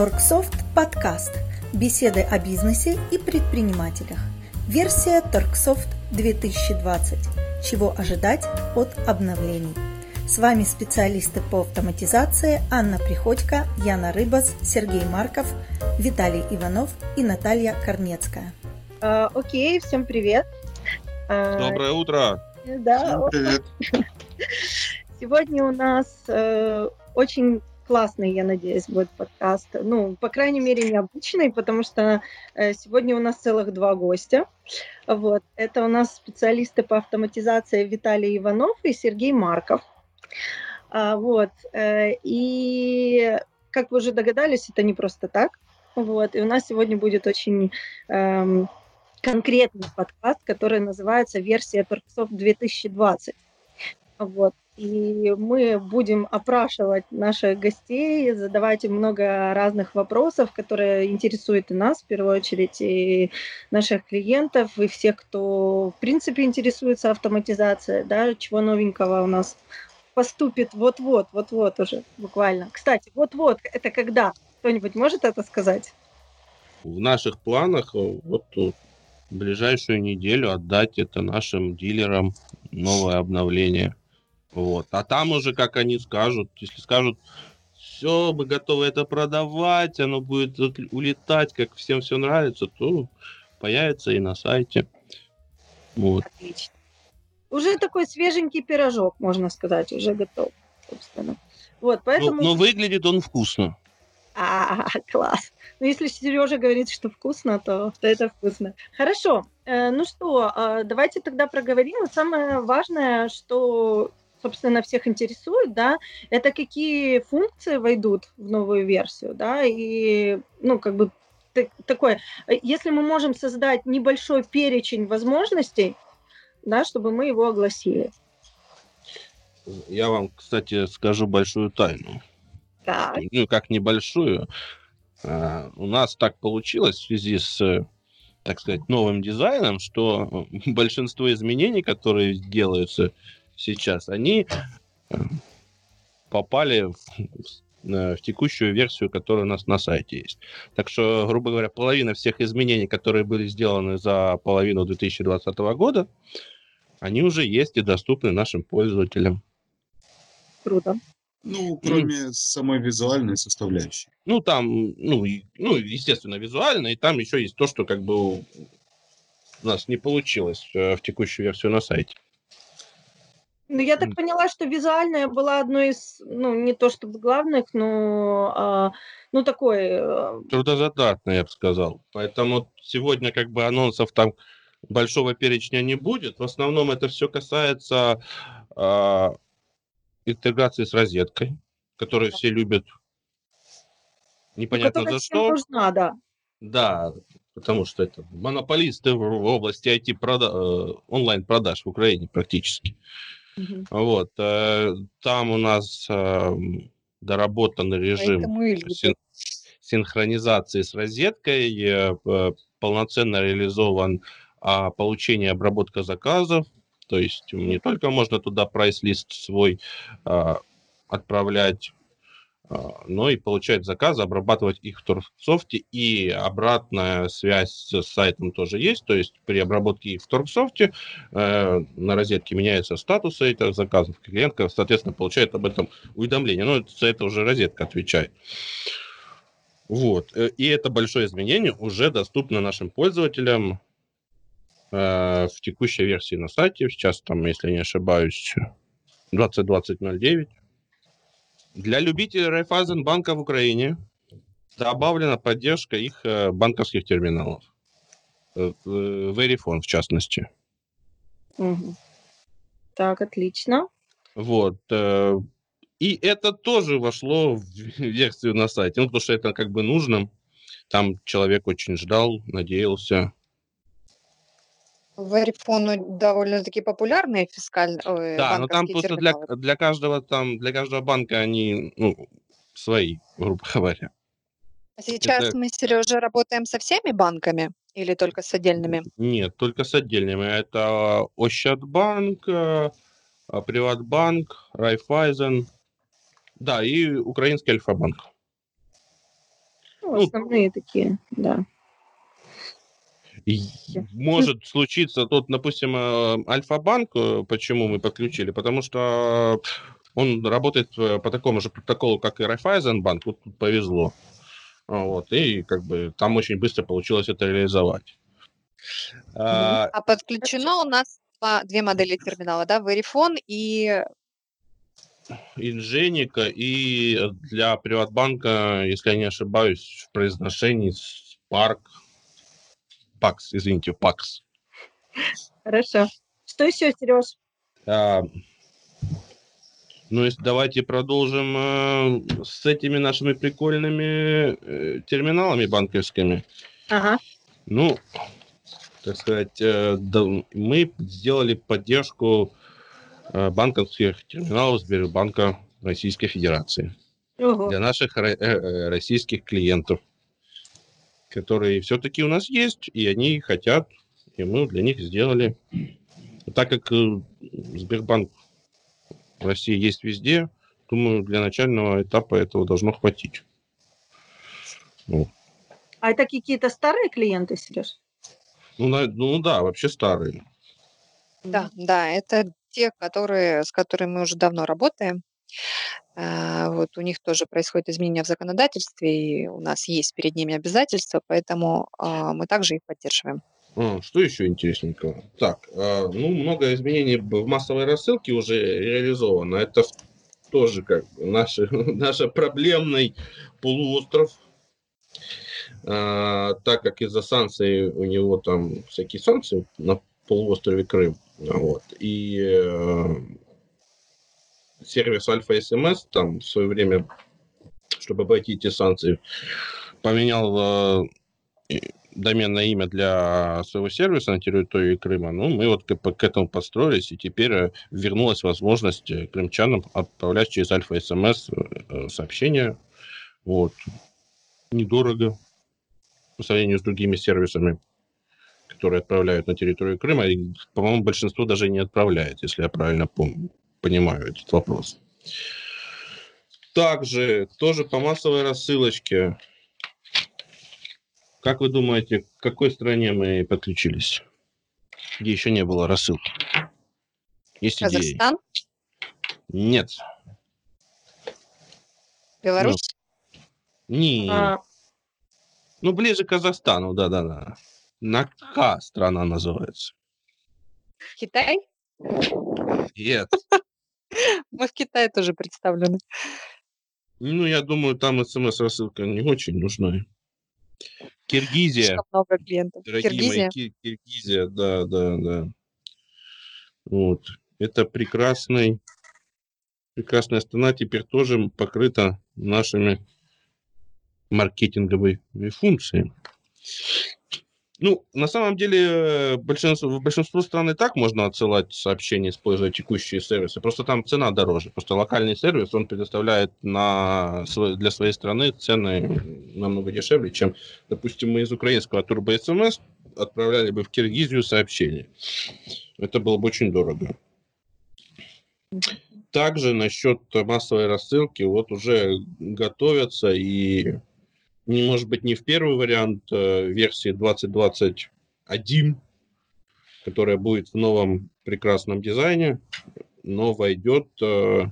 Торксофт подкаст. Беседы о бизнесе и предпринимателях. Версия Торксофт 2020. Чего ожидать от обновлений. С вами специалисты по автоматизации Анна Приходько, Яна Рыбас, Сергей Марков, Виталий Иванов и Наталья Корнецкая. А, окей, всем привет. А, Доброе утро. Да. Всем привет. Сегодня у нас э, очень классный, я надеюсь, будет подкаст. Ну, по крайней мере, необычный, потому что э, сегодня у нас целых два гостя. Вот. Это у нас специалисты по автоматизации Виталий Иванов и Сергей Марков. А, вот. Э, и, как вы уже догадались, это не просто так. Вот. И у нас сегодня будет очень эм, конкретный подкаст, который называется «Версия Торксов 2020». Вот. И мы будем опрашивать наших гостей, задавать им много разных вопросов, которые интересуют и нас, в первую очередь, и наших клиентов, и всех, кто, в принципе, интересуется автоматизацией, да, чего новенького у нас поступит вот-вот, вот-вот уже, буквально. Кстати, вот-вот, это когда? Кто-нибудь может это сказать? В наших планах вот в ближайшую неделю отдать это нашим дилерам новое обновление – вот. А там уже, как они скажут, если скажут, все, мы готовы это продавать, оно будет улетать, как всем все нравится, то появится и на сайте. Вот. Отлично. Уже такой свеженький пирожок, можно сказать, уже готов, собственно. Вот, поэтому... Но, но выглядит он вкусно. А, класс. Ну, если Сережа говорит, что вкусно, то, то это вкусно. Хорошо. Э, ну что, э, давайте тогда проговорим. Самое важное, что собственно, всех интересует, да, это какие функции войдут в новую версию, да, и, ну, как бы такое, если мы можем создать небольшой перечень возможностей, да, чтобы мы его огласили. Я вам, кстати, скажу большую тайну. Так. Ну, как небольшую. А, у нас так получилось в связи с, так сказать, новым дизайном, что большинство изменений, которые делаются сейчас, они э, попали в, в текущую версию, которая у нас на сайте есть. Так что, грубо говоря, половина всех изменений, которые были сделаны за половину 2020 года, они уже есть и доступны нашим пользователям. Круто. Ну, кроме mm. самой визуальной составляющей. Ну, там, ну, и, ну, естественно, визуально, и там еще есть то, что как бы у нас не получилось э, в текущую версию на сайте. Ну, я так поняла, что визуальная была одной из, ну, не то чтобы главных, но, а, ну, такой... Трудозатратно, я бы сказал. Поэтому сегодня как бы анонсов там большого перечня не будет. В основном это все касается а, интеграции с розеткой, которую все любят. Ну, Непонятно за что. нужна, да. Да, потому что это монополисты в области IT-прода- э, онлайн-продаж в Украине практически. Угу. Вот. Э, там у нас эм, доработан режим син- синхронизации с розеткой, э, полноценно реализован а, получение и обработка заказов. То есть не только можно туда прайс-лист свой а, отправлять, но и получать заказы, обрабатывать их в Торксофте, и обратная связь с сайтом тоже есть, то есть при обработке их в Торксофте э, на розетке меняются статусы этих заказов, клиентка, соответственно, получает об этом уведомление, но за это уже розетка отвечает. Вот, э, и это большое изменение уже доступно нашим пользователям э, в текущей версии на сайте, сейчас там, если не ошибаюсь, 2020.09, для любителей Райфайзенбанка в Украине добавлена поддержка их э, банковских терминалов. Э, Verifone, в частности. Угу. Так, отлично. Вот. Э, и это тоже вошло в версию на сайте. Ну, потому что это как бы нужно. Там человек очень ждал, надеялся. Верифон довольно-таки популярные фискальные Да, но там просто для, для каждого там для каждого банка они ну, свои, грубо говоря. А сейчас Это... мы, Сережа, работаем со всеми банками или только с отдельными? Нет, только с отдельными. Это Ощадбанк, э, Приватбанк, Райфайзен, да, и Украинский Альфа-банк. Ну, ну основные ну, такие, да. Может случиться, тут, допустим, э, Альфа-банк, э, почему мы подключили, потому что он работает э, по такому же протоколу, как и Райфайзенбанк, вот тут повезло. Вот, и как бы там очень быстро получилось это реализовать. А, а подключено у нас две модели терминала, да, Verifone и Инженика и для Приватбанка, если я не ошибаюсь, в произношении Spark, Пакс, извините, Пакс. Хорошо. Что еще, Сереж? А, ну, если давайте продолжим э, с этими нашими прикольными э, терминалами банковскими. Ага. Ну, так сказать, э, да, мы сделали поддержку э, банковских терминалов Сбербанка Российской Федерации Ого. для наших э, э, российских клиентов которые все-таки у нас есть, и они хотят, и мы для них сделали. Так как э, Сбербанк в России есть везде, думаю, для начального этапа этого должно хватить. А это какие-то старые клиенты, Сереж? Ну, на, ну да, вообще старые. Да, да, это те, которые, с которыми мы уже давно работаем. А, вот у них тоже происходит изменение в законодательстве, и у нас есть перед ними обязательства, поэтому а, мы также их поддерживаем. А, что еще интересненького? Так, ну, много изменений в массовой рассылке уже реализовано. Это тоже как наш, наш проблемный полуостров. Так как из-за санкций у него там всякие санкции на полуострове Крым. Вот. И э, сервис Альфа СМС там в свое время, чтобы обойти эти санкции, поменял э, доменное имя для своего сервиса на территории Крыма. Ну, мы вот к, к этому построились, и теперь э, вернулась возможность э, крымчанам отправлять через Альфа СМС э, сообщения. Вот. Недорого по сравнению с другими сервисами, которые отправляют на территорию Крыма. И, по-моему, большинство даже не отправляет, если я правильно помню понимаю этот вопрос. Также, тоже по массовой рассылочке. Как вы думаете, к какой стране мы подключились? Где еще не было рассылки? Есть Казахстан? идеи? Нет. Беларусь? Ну, не. А... Ну, ближе к Казахстану, да-да-да. На К страна называется. Китай? Нет. Мы в Китае тоже представлены. Ну, я думаю, там смс-рассылка не очень нужна. Киргизия. много клиентов. Дорогие Киргизия. мои, Киргизия, да, да, да. Вот. Это прекрасный, прекрасная страна теперь тоже покрыта нашими маркетинговыми функциями. Ну, на самом деле, большинство, в большинству стран и так можно отсылать сообщения, используя текущие сервисы. Просто там цена дороже. Просто локальный сервис, он предоставляет на, для своей страны цены намного дешевле, чем, допустим, мы из украинского Turbo SMS отправляли бы в Киргизию сообщение. Это было бы очень дорого. Также насчет массовой рассылки, вот уже готовятся и не может быть не в первый вариант э, версии 2021, которая будет в новом прекрасном дизайне, но войдет э,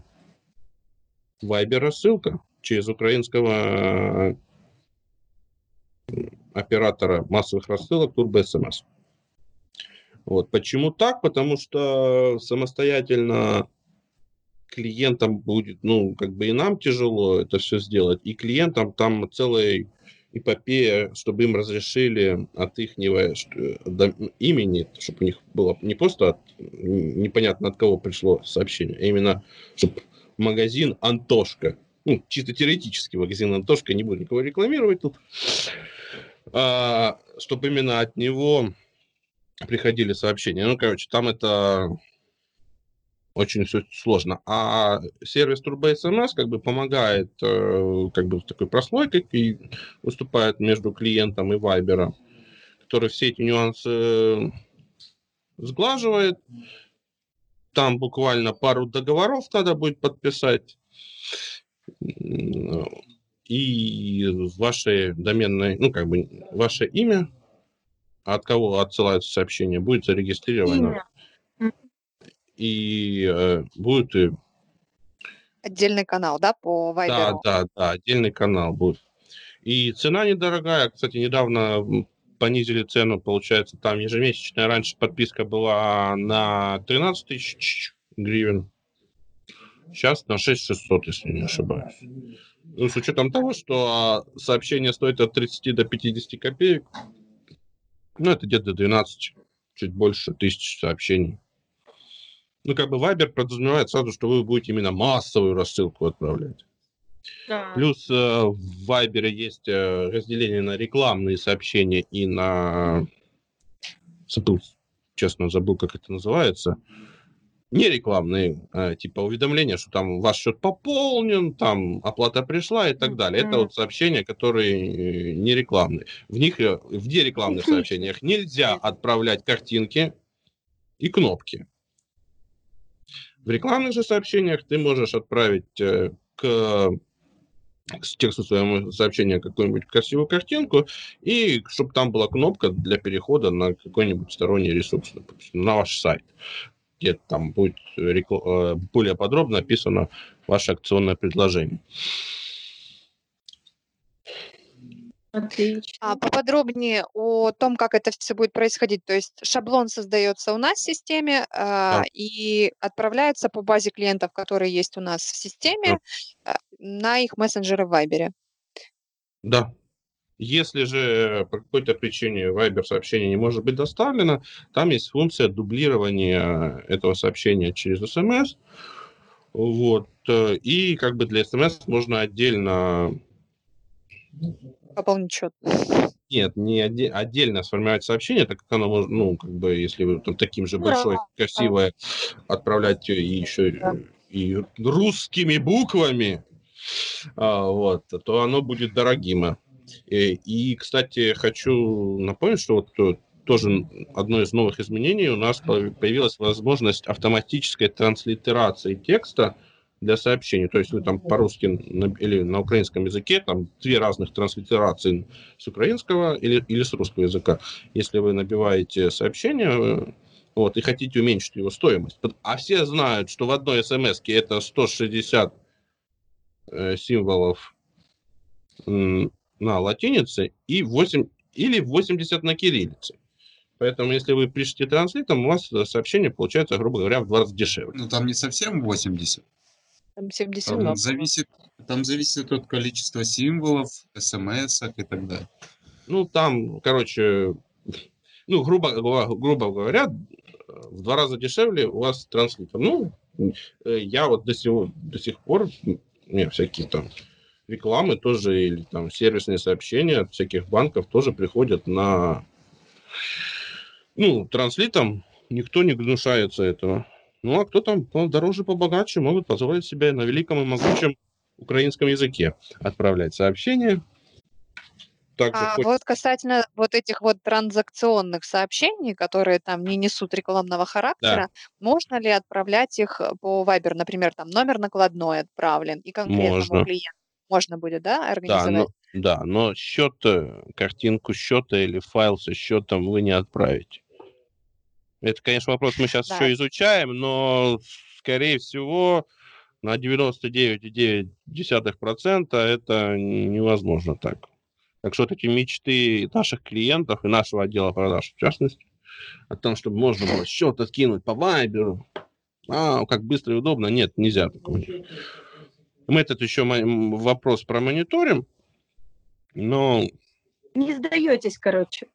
Viber рассылка через украинского э, оператора массовых рассылок Turbo SMS. Вот. Почему так? Потому что самостоятельно клиентам будет, ну, как бы и нам тяжело это все сделать, и клиентам там целая эпопея, чтобы им разрешили от их имени, чтобы у них было не просто от, непонятно от кого пришло сообщение, а именно, чтобы магазин Антошка, ну, чисто теоретически магазин Антошка, не буду никого рекламировать тут, а, чтобы именно от него приходили сообщения. Ну, короче, там это очень все сложно. А сервис Turbo SMS как бы помогает э, как бы такой прослойкой и выступает между клиентом и Viber, который все эти нюансы сглаживает. Там буквально пару договоров надо будет подписать. и ваше доменное, ну, как бы, ваше имя, от кого отсылаются сообщения, будет зарегистрировано. Имя. И э, будет... Э, Отдельный канал, да, по Viber? Да, да, да, отдельный канал будет. И цена недорогая. Кстати, недавно понизили цену, получается, там ежемесячная раньше подписка была на 13 тысяч гривен. Сейчас на 6600, если не ошибаюсь. Ну, с учетом того, что сообщение стоит от 30 до 50 копеек, ну, это где-то 12, чуть больше тысяч сообщений. Ну, как бы Viber подразумевает сразу, что вы будете именно массовую рассылку отправлять. Да. Плюс э, в Viber есть э, разделение на рекламные сообщения и на... Забыл, честно, забыл, как это называется. Не рекламные, э, типа уведомления, что там ваш счет пополнен, там оплата пришла и так далее. Это вот сообщения, которые не рекламные. В них, в нерекламных сообщениях нельзя отправлять картинки и кнопки. В рекламных же сообщениях ты можешь отправить к с тексту своего сообщения какую-нибудь красивую картинку, и чтобы там была кнопка для перехода на какой-нибудь сторонний ресурс, допустим, на ваш сайт, где там будет рекл... Э, более подробно описано ваше акционное предложение. Отлично. А поподробнее о том, как это все будет происходить. То есть шаблон создается у нас в системе а, и отправляется по базе клиентов, которые есть у нас в системе, а, на их мессенджеры в Viber. Да. Если же по какой-то причине Viber сообщение не может быть доставлено, там есть функция дублирования этого сообщения через SMS. Вот. Э, и как бы для SMS можно отдельно пополнить счет. Нет, не оде- отдельно сформировать сообщение, так как оно может, ну, как бы, если вы там таким же большой, да. красивое отправлять и еще да. и русскими буквами, а, вот, то оно будет дорогим. И, и, кстати, хочу напомнить, что вот э, тоже одно из новых изменений у нас появилась возможность автоматической транслитерации текста для сообщений. То есть вы там по-русски или на украинском языке, там две разных транслитерации с украинского или, или с русского языка. Если вы набиваете сообщение, э, вот, и хотите уменьшить его стоимость. А все знают, что в одной смс это 160 э, символов на латинице и 8, или 80 на кириллице. Поэтому, если вы пишете транслитом, у вас сообщение получается, грубо говоря, в два раза дешевле. Ну, там не совсем 80. Там 70 Там зависит, там зависит от количества символов, смс и так далее. Ну, там, короче, ну, грубо, грубо говоря, в два раза дешевле у вас транслитер. Ну, э, я вот до, сего, до сих пор, не, всякие там рекламы тоже или там сервисные сообщения от всяких банков тоже приходят на, ну, транслитом. Никто не гнушается этого. Ну, а кто там дороже, побогаче, могут позволить себе на великом и могучем украинском языке отправлять сообщения. Также а хоть... вот касательно вот этих вот транзакционных сообщений, которые там не несут рекламного характера, да. можно ли отправлять их по Viber, например, там номер накладной отправлен и конкретному можно. клиенту? Можно будет, да, организовать? Да, но, да, но счет, э, картинку счета или файл со счетом вы не отправите. Это, конечно, вопрос мы сейчас да. еще изучаем, но, скорее всего, на 99,9% это невозможно так. Так что вот эти мечты наших клиентов и нашего отдела продаж, в частности, о том, чтобы можно было счет откинуть по Вайберу, а, как быстро и удобно, нет, нельзя такого. Мы этот еще вопрос промониторим, но... Не сдаетесь, короче.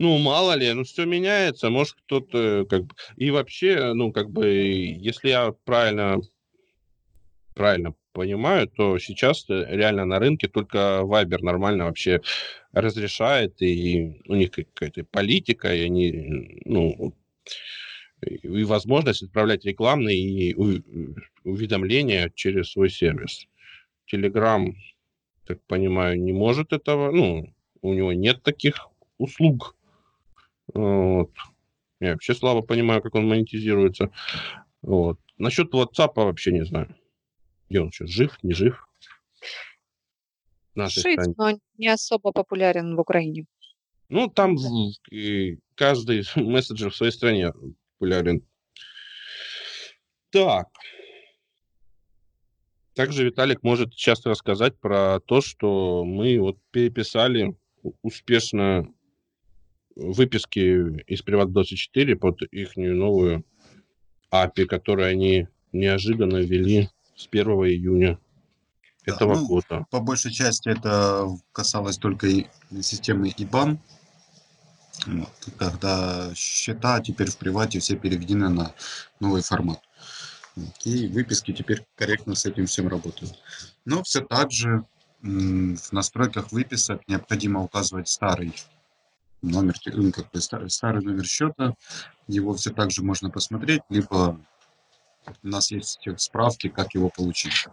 Ну, мало ли, ну, все меняется, может, кто-то, как бы, и вообще, ну, как бы, если я правильно, правильно понимаю, то сейчас реально на рынке только Viber нормально вообще разрешает, и у них какая-то политика, и они, ну, и возможность отправлять рекламные и уведомления через свой сервис. Telegram, так понимаю, не может этого, ну, у него нет таких услуг. Вот. Я вообще слабо понимаю, как он монетизируется. Вот. Насчет WhatsApp вообще не знаю. Где он сейчас, жив, не жив? нашей стране. но не особо популярен в Украине. Ну, там и каждый мессенджер в своей стране популярен. Так. Также Виталик может сейчас рассказать про то, что мы вот переписали успешно выписки из Приват24 под их новую API, которую они неожиданно ввели с 1 июня Да, этого ну, года. По большей части это касалось только и системы IBAN, вот, когда счета теперь в привате все переведены на новый формат. И выписки теперь корректно с этим всем работают. Но все так же в настройках выписок необходимо указывать старый номер, ну, как бы старый, старый номер счета. Его все так же можно посмотреть, либо у нас есть справки, как его получить.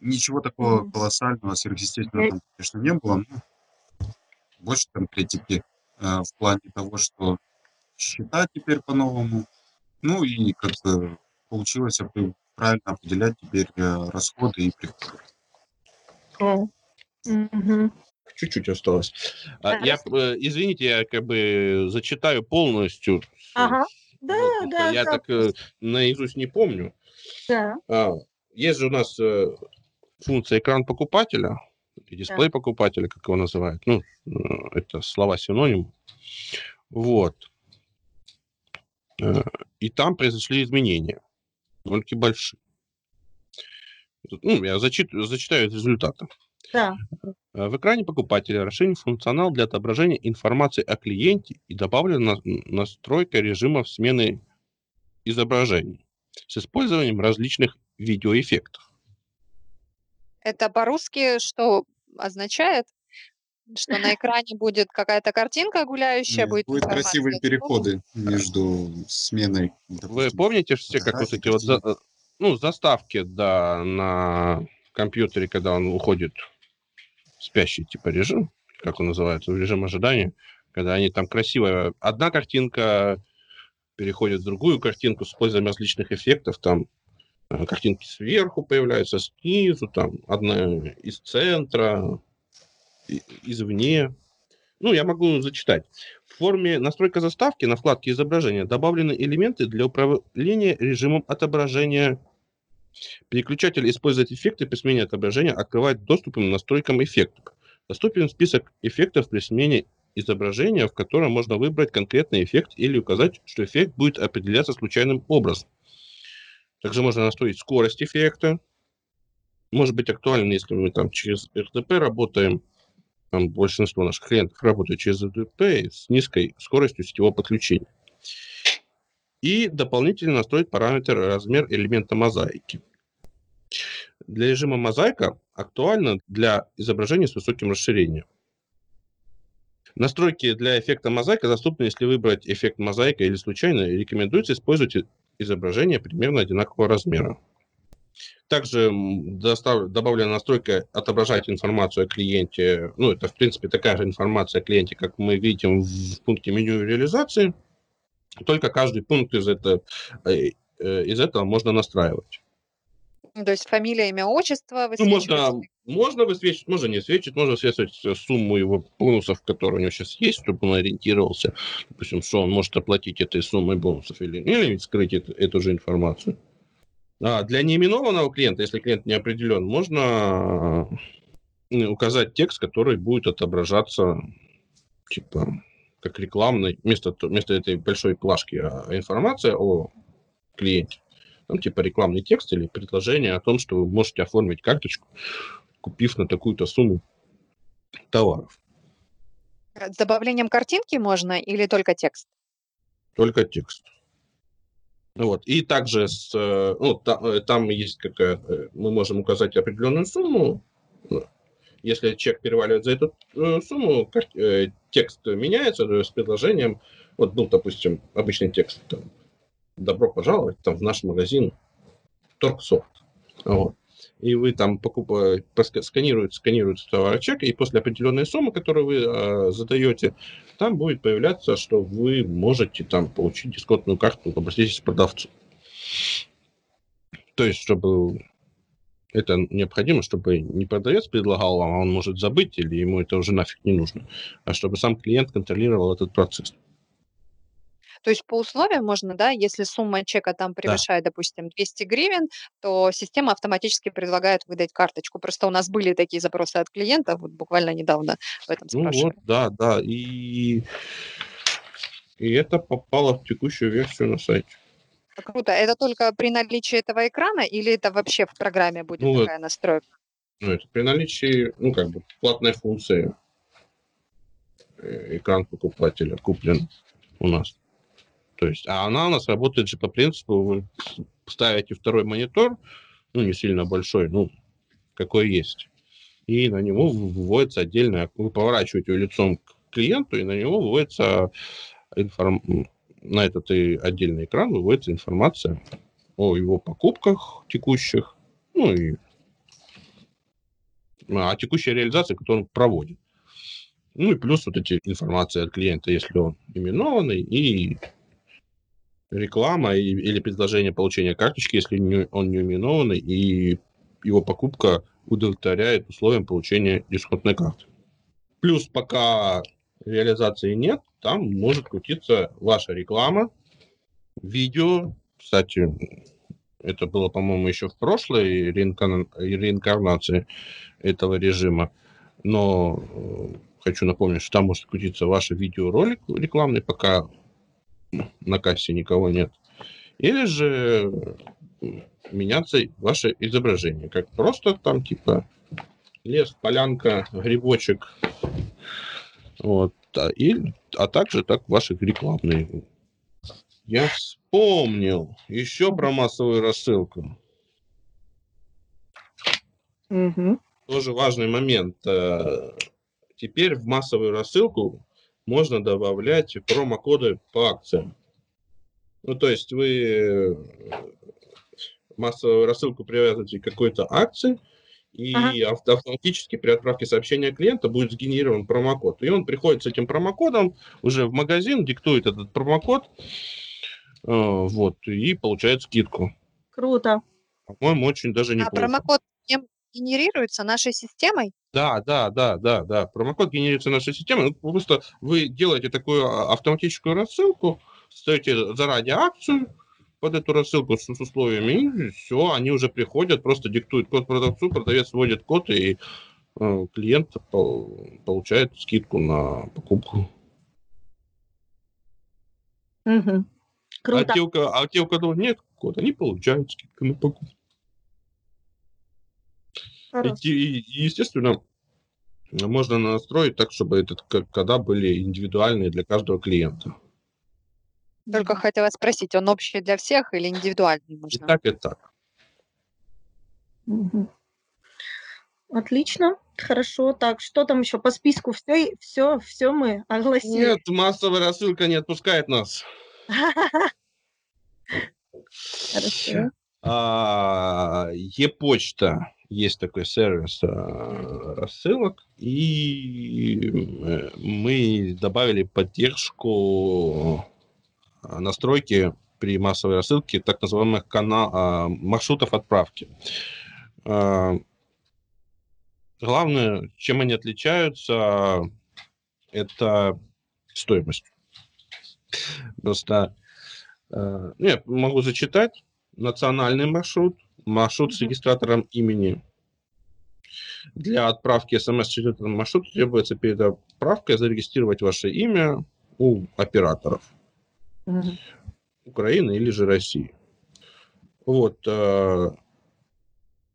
Ничего такого колоссального, сверхъестественного Э. там, конечно, не было. но больше конкретики э, в плане того, что счета теперь по-новому. Ну и как бы получилось опре- правильно определять теперь э, расходы и приходы. Мгм. Чуть-чуть осталось. А, Да, Я, э, извините, я как бы зачитаю полностью. Ага. Да, выпуска. да, Я да, так э, наизусть не помню. Да. А, Есть же у нас э, функция экран покупателя и дисплей покупателя, как его называют. Ну, это слова синоним. Вот. И там произошли изменения. Довольно большие. Ну, я зачит- зачитаю из результата. Да. Э, В экране покупателя расширен функционал для отображения информации о клиенте и добавлена на- настройка режимов смены изображений с использованием различных видеоэффектов. Это по-русски что означает? Что на экране будет какая-то картинка гуляющая, будет Будут красивые переходы между сменой. Вы допустим, помните все, как вот эти вот за- э, ну, заставки, да, на компьютере, когда он уходит спящий типа режим, как он называется, режим ожидания, когда они там красиво, одна картинка переходит в другую картинку с использованием различных эффектов, там э, картинки сверху появляются, снизу, там одна из центра, извне. Ну, я могу зачитать. В форме настройка заставки на вкладке изображения добавлены элементы для управления режимом отображения. Переключатель использует эффекты при смене отображения, открывает доступ к настройкам эффектов. Доступен список эффектов при смене изображения, в котором можно выбрать конкретный эффект или указать, что эффект будет определяться случайным образом. Также можно настроить скорость эффекта. Может быть актуально, если мы там через RTP работаем. Там большинство наших клиентов работают через RTP с низкой скоростью сетевого подключения. И дополнительно настроить параметр размер элемента мозаики. Для режима мозаика актуально для изображения с высоким расширением. Настройки для эффекта мозаика доступны, если выбрать эффект мозаика или случайно, рекомендуется использовать изображение примерно одинакового размера. Также достав- добавлена настройка отображать информацию о клиенте. Ну, это, в принципе, такая же информация о клиенте, как мы видим в пункте меню реализации. Только каждый пункт из, это, э, э, из этого можно настраивать. Ну, То есть фамилия, имя, отчество Ну, можно, можно высвечивать, можно не свечить, можно свечивать сумму его бонусов, которые у него сейчас есть, чтобы он ориентировался, допустим, что он может оплатить этой суммой бонусов или, или скрыть эту, эту же информацию. А для неименованного клиента, если клиент не определен, можно э, указать текст, который будет отображаться типа как рекламный, вместо, то- вместо этой большой плашки а, информация о клиенте. Там типа рекламный текст или предложение о том, что вы можете оформить карточку, купив на такую-то сумму товаров. Э, С добавлением картинки можно или только текст? Только текст. Вот. И также с, э, ну, та- э, там есть какая э, мы можем указать определенную сумму. Если чек переваливает за эту э, сумму, э, текст меняется с предложением. Вот был, допустим, обычный текст. Там, Добро пожаловать там, в наш магазин Торгсофт. Вот. И вы там покупаете, сканируете, сканируете товарочек, и после определенной суммы, которую вы э, задаете, там будет появляться, что вы можете там получить дисконтную карту, обратитесь к продавцу. То есть, чтобы это необходимо, чтобы не продавец предлагал вам, а он может забыть, или ему это уже нафиг не нужно, а чтобы сам клиент контролировал этот процесс. То есть по условиям можно, да, если сумма чека там превышает, допустим, 200 гривен, то система автоматически предлагает выдать карточку. Просто у нас были такие запросы от клиентов, вот буквально недавно в этом Ну вот, да, да. И, и это попало в текущую версию на сайте. Круто. Это только при наличии этого экрана или это вообще в программе будет Ну, такая настройка? Ну, это при наличии, ну, как бы, платной функции э, экран покупателя куплен у нас. То есть, а она у нас работает же по принципу, вы ставите второй монитор, ну, не сильно большой, ну, какой есть, и на него выводится отдельное, вы поворачиваете его лицом к клиенту, и на него выводится информ... на этот и отдельный экран выводится информация о его покупках текущих, ну и о текущей реализации, которую он проводит. Ну и плюс вот эти информации от клиента, если он именованный, и реклама и, или предложение получения карточки, если не, он не именованный, и его покупка удовлетворяет условиям получения дисконтной карты. Плюс пока реализации нет, там может крутиться ваша реклама, видео. Кстати, это было, по-моему, еще в прошлой реинкарна... реинкарнации этого режима. Но э, хочу напомнить, что там может крутиться ваш видеоролик рекламный, пока на кассе никого нет. Или же меняться ваше изображение. Как просто там типа лес, полянка, грибочек. Вот. А, и, а также так ваши рекламные. Я вспомнил еще про массовую рассылку. Мгм. Тоже важный момент. Э, Теперь в массовую рассылку можно добавлять промокоды по акциям. Ну, то есть вы э, массовую рассылку привязываете к какой-то акции, и Ага. авто- автоматически при отправке сообщения клиента будет сгенерирован промокод. И он приходит с этим промокодом уже в магазин, диктует этот промокод, э, вот, и получает скидку. Круто. По-моему, очень даже А неплохо. промокод кем генерируется нашей системой? Да, да, да, да, да. Промокод генерируется нашей системой. Ну, Просто вы делаете такую а, автоматическую рассылку, ставите заранее акцию под эту рассылку с, с условиями, и все, они уже приходят, просто диктуют код продавцу, продавец вводит код, и э, клиент пол- получает скидку на покупку. А Круто. те, у а те, у кого нет кода, они получают скидку на покупку. И, и, естественно, можно настроить так, чтобы этот к- кода были индивидуальные для каждого клиента. Только хотела спросить, он общий для всех или индивидуальный И можно? так, и так. Мгм. Отлично. Хорошо. Так, что там еще по списку? Все, все, все мы огласили. Нет, массовая рассылка не отпускает нас. Хорошо. А, E-почта есть такой сервис а, рассылок, и э, мы добавили поддержку настройки при массовой рассылке так называемых кана- а, маршрутов отправки. А, Главное, чем они отличаются, это стоимость. Просто э, ну, я могу зачитать национальный маршрут, маршрут с регистратором имени. Для отправки смс через маршрут требуется перед отправкой зарегистрировать ваше имя у операторов Мгм. Украины или же России. Вот. э,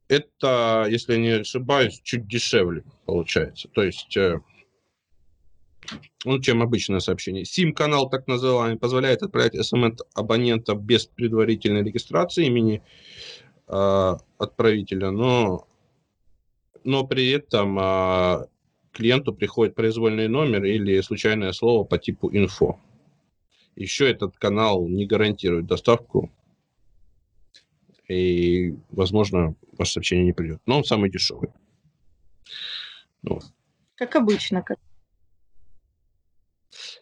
Это, если я не ошибаюсь, чуть дешевле получается. То есть, э, ну, чем обычное сообщение. SIM-канал, так называемый, позволяет отправить смс абонента без предварительной регистрации имени э, отправителя, но, но при этом клиенту приходит произвольный номер или случайное слово по типу инфо. Еще этот канал не гарантирует доставку, и, возможно, ваше сообщение не придет. Но он самый дешевый. Ну, Как обычно. Как...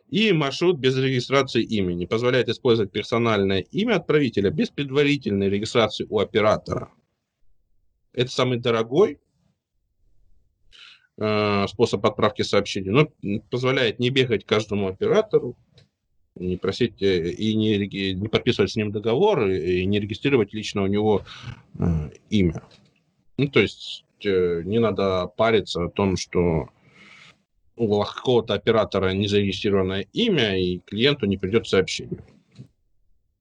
И маршрут без регистрации имени позволяет использовать персональное имя отправителя без предварительной регистрации у оператора. Это самый дорогой э, способ отправки сообщений, но позволяет не бегать каждому оператору, не просить э, и не, не подписывать с ним договор, и не регистрировать лично у него э, имя. Ну, то есть э, не надо париться о том, что у какого-то оператора не зарегистрированное имя, и клиенту не придет сообщение.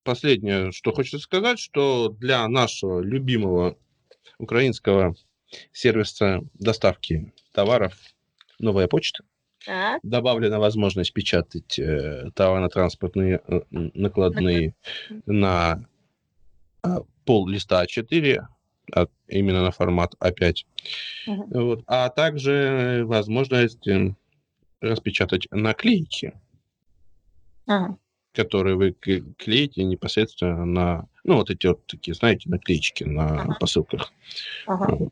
Последнее, что хочется сказать, что для нашего любимого украинского сервиса доставки товаров «Новая почта» так. добавлена возможность печатать э, товарно-транспортные э, накладные на э, пол листа А4, а, именно на формат А5. Угу. Вот, а также возможность э, распечатать наклейки, ага. которые вы клеите непосредственно на, ну, вот эти вот такие, знаете, наклеечки на ага. посылках. Ага.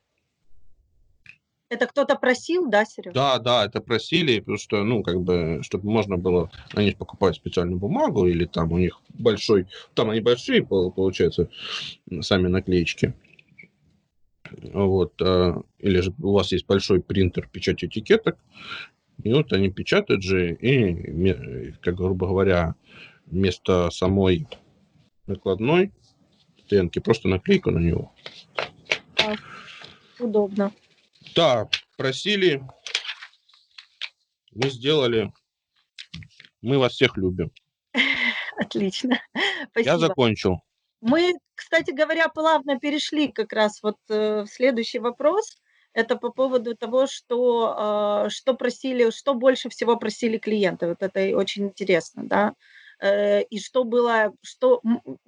Это кто-то просил, да, Серега? Да, да, это просили, потому что, ну, как бы, чтобы можно было, они покупают специальную бумагу, или там у них большой, там они большие, получается, сами наклеечки. Вот, а, или же у вас есть большой принтер печати этикеток, и вот они печатают же, и, как грубо говоря, вместо самой накладной стенки просто наклейку на него. Так, удобно. Да, просили, мы сделали. Мы вас всех любим. Отлично. Спасибо. Я закончил. Мы, кстати говоря, плавно перешли как раз вот э, в следующий вопрос. Это по поводу того, что, э, что просили, что больше всего просили клиенты. Вот это очень интересно, да. Э, и что было, что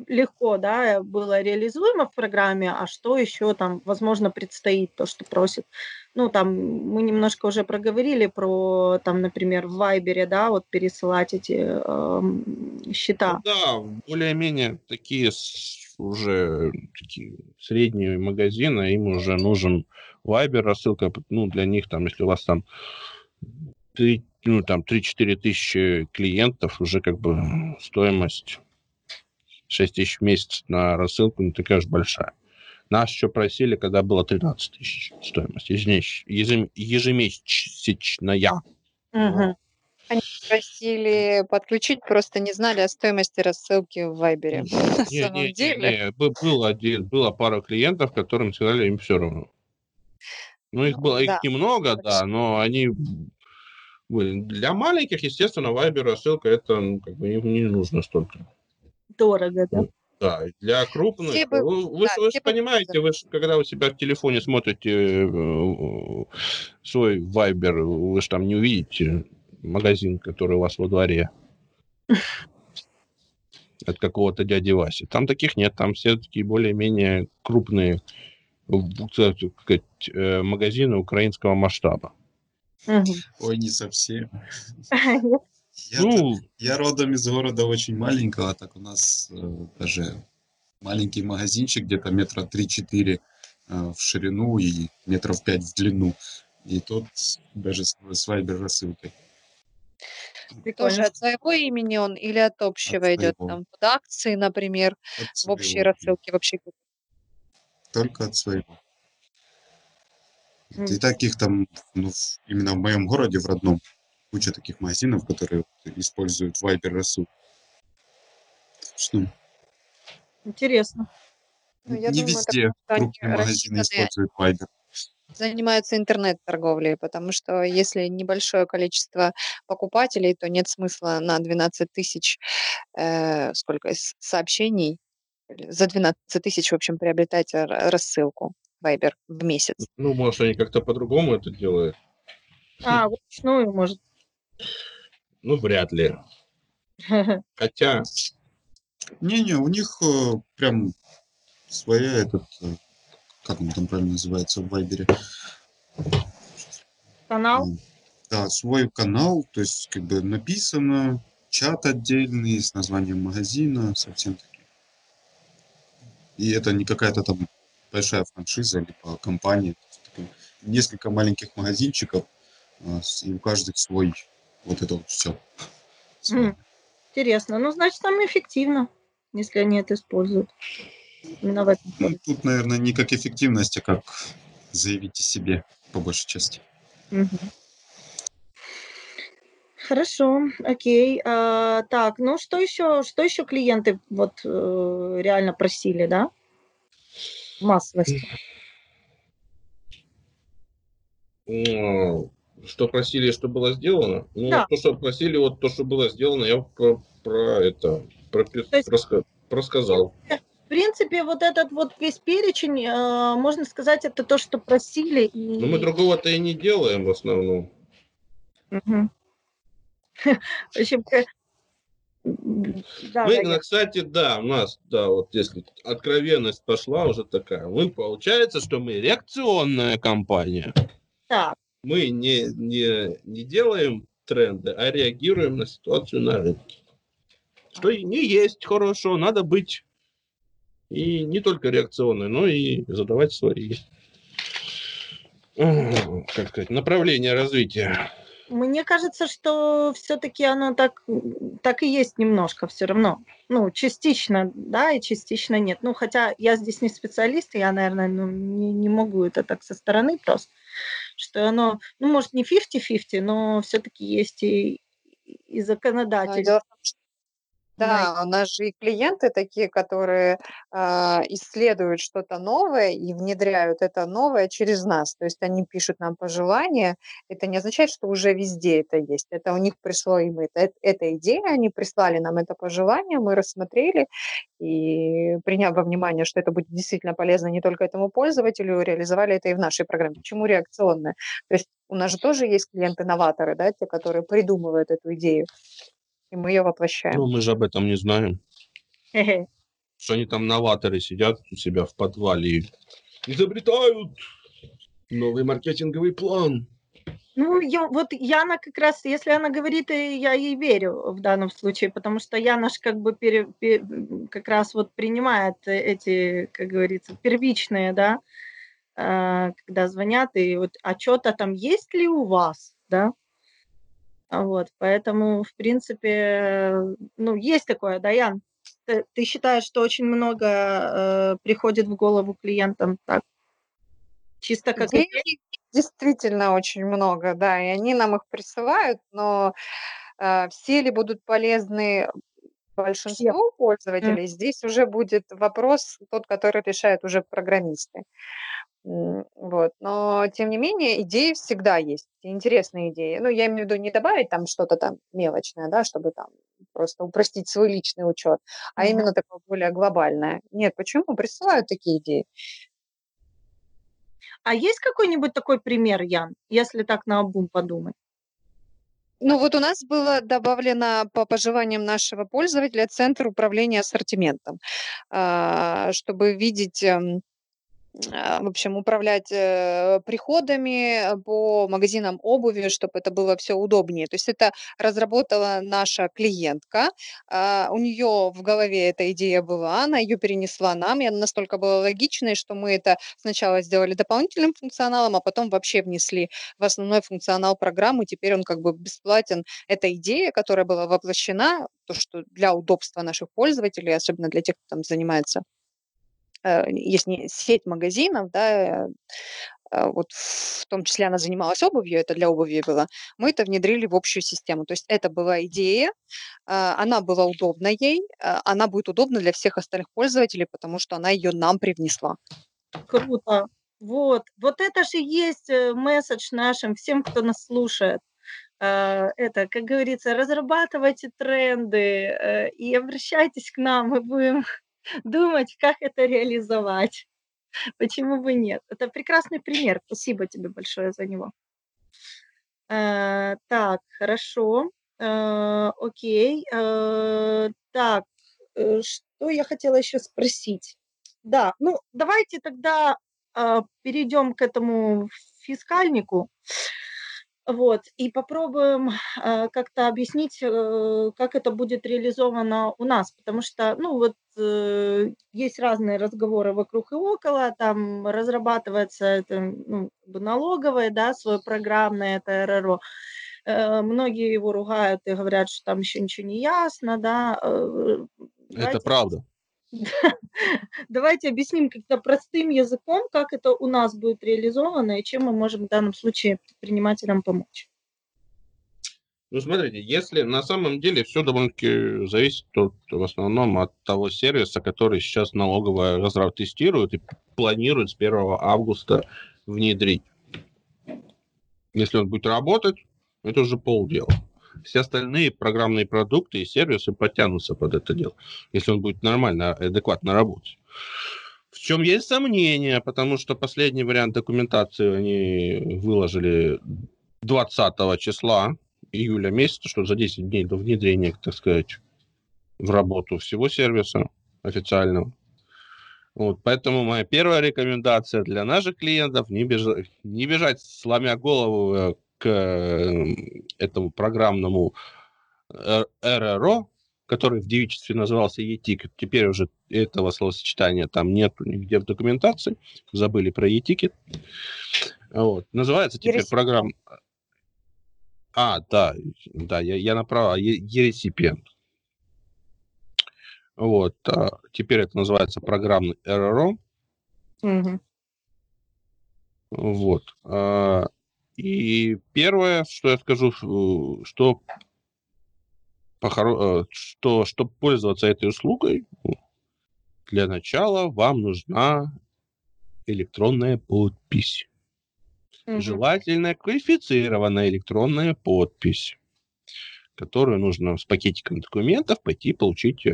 легко, да, было реализуемо в программе, а что еще там, возможно, предстоит, то, что просит. Ну, там мы немножко уже проговорили про, там, например, в Вайбере, да, вот пересылать эти э, счета. Ну, да, более-менее такие уже такие средние магазины, им уже нужен Вайбер рассылка, ну, для них там, если у вас там 3, ну, там 3-4 тысячи клиентов, уже как бы стоимость 6 тысяч в месяц на рассылку не такая уж большая. Нас еще просили, когда было 13 тысяч стоимость ежемесячная. Угу. Они просили подключить, просто не знали о стоимости рассылки в Вайбере. На самом деле. Был один, была пара клиентов, которым сказали им все равно. Ну, их было их немного, да, но они для маленьких, естественно, Viber рассылка это ну, как бы не, не нужно столько. Дорого, да? Да, для крупных. Все вы, вы, да, вы же понимаете, вы же, когда у себя в телефоне смотрите э, свой Viber, вы же там не увидите магазин, который у вас во дворе. От какого-то дяди Васи. Там таких нет, там все такие более-менее крупные сказать, э, магазины украинского масштаба. Ой, не совсем. Я, ну, я родом из города очень маленького, так у нас э, даже маленький магазинчик, где-то метра 3-4 э, в ширину и метров 5 в длину. И тот даже с, с вайбер рассылкой. Тоже от своего имени он или от общего от идет? Там под акции, например, от в общей рассылке вообще? Только от своего. И таких там, ну, именно в моем городе, в родном, куча таких магазинов, которые используют Viber рассылку. Что? Интересно. Ну, я не думаю, везде крупные магазины используют Viber. Занимаются интернет-торговлей, потому что если небольшое количество покупателей, то нет смысла на 12 тысяч э, сколько сообщений за 12 тысяч, в общем, приобретать рассылку. Viber в месяц. Ну, может, они как-то по-другому это делают. А, вручную, может. Ну, вряд ли. Хотя... Не-не, у них э, прям своя этот, э, как он там правильно называется в Вайбере? Канал? Да, свой канал, то есть как бы написано, чат отдельный с названием магазина, совсем таки. И это не какая-то там большая франшиза, либо компания. Несколько маленьких магазинчиков, а, и у каждых свой вот это вот все. Интересно. Ну, значит, там эффективно, если они это используют. Именно в этом. Ну, тут, наверное, не как эффективность, а как заявить о себе по большей части. Мгм. Хорошо, окей. А, так, ну что еще, что еще клиенты вот э, реально просили, да? Массовости. Что просили, что было сделано? Ну, Да. то, что просили, вот то, что было сделано, я про, про это То есть- проска- просказал. В принципе, вот этот вот весь перечень, э, можно сказать, это то, что просили. И... Но мы другого-то и не делаем в основном. Мгм. В общем, да, мы, да, кстати, да, у нас, да, вот если откровенность пошла уже такая, мы, получается, что мы реакционная компания. так. Мы не, не, не делаем тренды, а реагируем на ситуацию на рынке. Что и не есть хорошо, надо быть и не только реакционной, но и задавать свои как сказать, направления развития. Мне кажется, что все-таки оно так, так и есть немножко все равно. Ну, частично, да, и частично нет. Ну, хотя я здесь не специалист, я, наверное, ну, не, не могу это так со стороны просто, что оно, ну, может, не 50-50, но все-таки есть и, и Но законодатель. дело в том, что Да. Да, у нас же и клиенты такие, которые а, исследуют что-то новое и внедряют это новое через нас. То есть они пишут нам пожелания. Это не означает, что уже везде это есть. Это у них пришло им это, эта идея, они прислали нам это пожелание, мы рассмотрели и, приняв во внимание, что это будет действительно полезно не только этому пользователю, реализовали это и в нашей программе. Почему реакционное? То есть у нас же тоже есть клиенты-новаторы, да, те, которые придумывают эту идею, и мы ее воплощаем. Ну, мы же об этом не знаем. Хе-хе. Что они там новаторы сидят у себя в подвале и изобретают новый маркетинговый план. Ну, я, вот Яна как раз, если она говорит, и я ей верю в данном случае, потому что Яна ж как бы пере- пе- как раз вот принимает э- эти, как говорится, первичные, да, а, когда звонят, и вот, а что-то там есть ли у вас, да? Вот, поэтому, в принципе, э, ну, есть такое, да, Ян? Ты, ты считаешь, что очень много э, приходит в голову клиентам так, чисто как них действительно очень много, да, и они нам их присылают, но а, все ли будут полезны большинству пользователей, здесь уже будет вопрос тот, который решают уже программисты. Вот. Но, тем не менее, идеи всегда есть, интересные идеи. Ну, я имею в виду не добавить там что-то там мелочное, да, чтобы там просто упростить свой личный учет, а Мгм. именно такое более глобальное. Нет, почему? Присылают такие идеи. А есть какой-нибудь такой пример, Ян, если так на обум подумать? Ну, вот у нас было добавлено по пожеланиям нашего пользователя центр управления ассортиментом, а, чтобы видеть, эм, в общем, управлять э, приходами э, по магазинам обуви, чтобы это было все удобнее. То есть это разработала наша клиентка, а, у нее в голове эта идея была, она ее перенесла нам, и она настолько была логичной, что мы это сначала сделали дополнительным функционалом, а потом вообще внесли в основной функционал программы. Теперь он как бы бесплатен. Это идея, которая была воплощена, то, что для удобства наших пользователей, особенно для тех, кто там занимается есть не сеть магазинов, да, э, вот в том числе она занималась обувью, это для обуви было, мы это внедрили в общую систему. То есть это была идея, а, она была удобна ей, а, она будет удобна для всех остальных пользователей, потому что она ее нам привнесла. Круто. Вот, вот это же есть э, месседж нашим всем, кто нас слушает. Э, Это, как говорится, разрабатывайте тренды э, и обращайтесь к нам, мы будем думать, как это реализовать. Почему бы нет? Это прекрасный пример. Спасибо тебе большое за него. Э, Так, хорошо. Э, Окей. Э, Так, э, что я хотела еще спросить? Да, ну давайте тогда а, перейдем к этому фискальнику. Вот, и попробуем а, как-то объяснить, э, как это будет реализовано у нас, потому что, ну, вот э, есть разные разговоры вокруг и около, там разрабатывается это, ну, налоговое, да, свое программное, это РРО. Э, Многие его ругают и говорят, что там еще ничего не ясно, да. э, Это давайте- правда. Давайте объясним как-то простым языком, как это у нас будет реализовано и чем мы можем в данном случае предпринимателям помочь. Ну, смотрите, если на самом деле все довольно-таки зависит от, в основном от того сервиса, который сейчас налоговая разраб тестирует и планирует с 1 августа внедрить. Если он будет работать, это уже полдела. Все остальные программные продукты и сервисы подтянутся под это дело, если он будет нормально, адекватно работать. В чем есть сомнения, потому что последний вариант документации они выложили 20 числа июля месяца, что за 10 дней до внедрения, так сказать, в работу всего сервиса официального. Вот, поэтому моя первая рекомендация для наших клиентов не бежать, не бежать сломя голову э, к эм, этому программному э, РРО, который в девичестве назывался e-ticket. Теперь уже этого словосочетания там нету нигде в документации. Забыли про e-ticket. Вот. Называется теперь Ересипиент. программа... А, да, да, я, я направо. Ересипиент. Вот. А теперь это называется программный РРО. Угу. Вот. А, и первое, что я скажу, что, похоро... Э, что чтобы пользоваться этой услугой, для начала вам нужна электронная подпись. Угу. Желательно квалифицированная электронная подпись, которую нужно с пакетиком документов пойти получить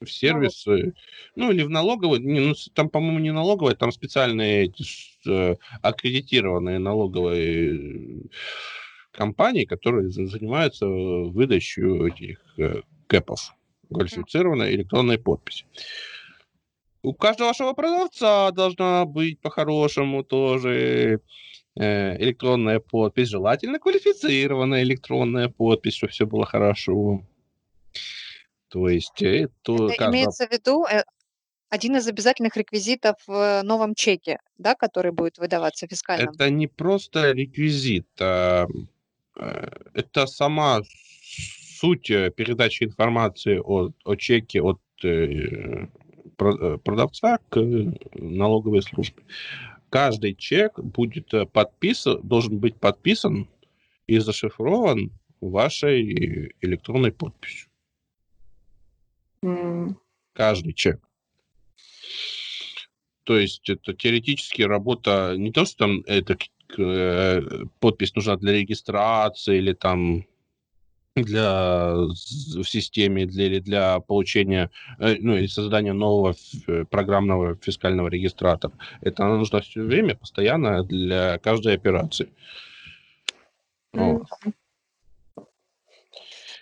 э, в сервисы, ну или в налоговые, не, ну, там, по-моему, не налоговые, там специальные э, аккредитированные налоговые э, компании, которые занимаются выдачей этих э, кэпов, квалифицированной электронной подписи. У каждого вашего продавца должна быть по-хорошему тоже э, электронная подпись, желательно квалифицированная электронная подпись, чтобы все было хорошо. То есть это... Это каждого... имеется в виду э, один из обязательных реквизитов в новом чеке, да, который будет выдаваться фискальным? Это не просто реквизит, а э, это сама суть э, передачи информации о, о чеке от продавца к налоговой службе. Каждый чек будет подписан, должен быть подписан и зашифрован вашей электронной подписью. Каждый чек. То есть это теоретически работа не то, что там это э, подпись нужна для регистрации или там для в системе для, или для получения, э, ну, или создания нового э, программного фискального регистратора. Это она нужна все время, постоянно для каждой операции. Mm. Вот.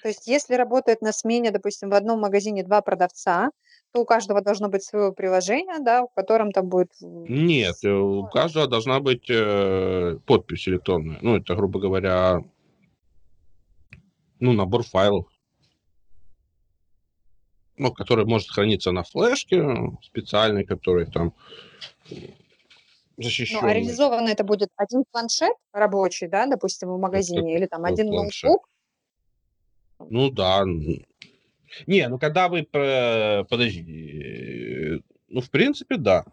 То есть если работает на смене, допустим, в одном магазине два продавца, то у каждого должно быть свое приложение, да, в котором там будет... Нет, э, у каждого должна быть э, подпись электронная. Ну, это, грубо говоря, ну, набор файлов, ну, который может храниться на флешке специальной, который там защищенный. Ну, а реализовано это будет один планшет рабочий, да, допустим, в магазине, это, или там один планшет. ноутбук, ну да. Не, ну когда вы... Подожди. Ну, в принципе, да.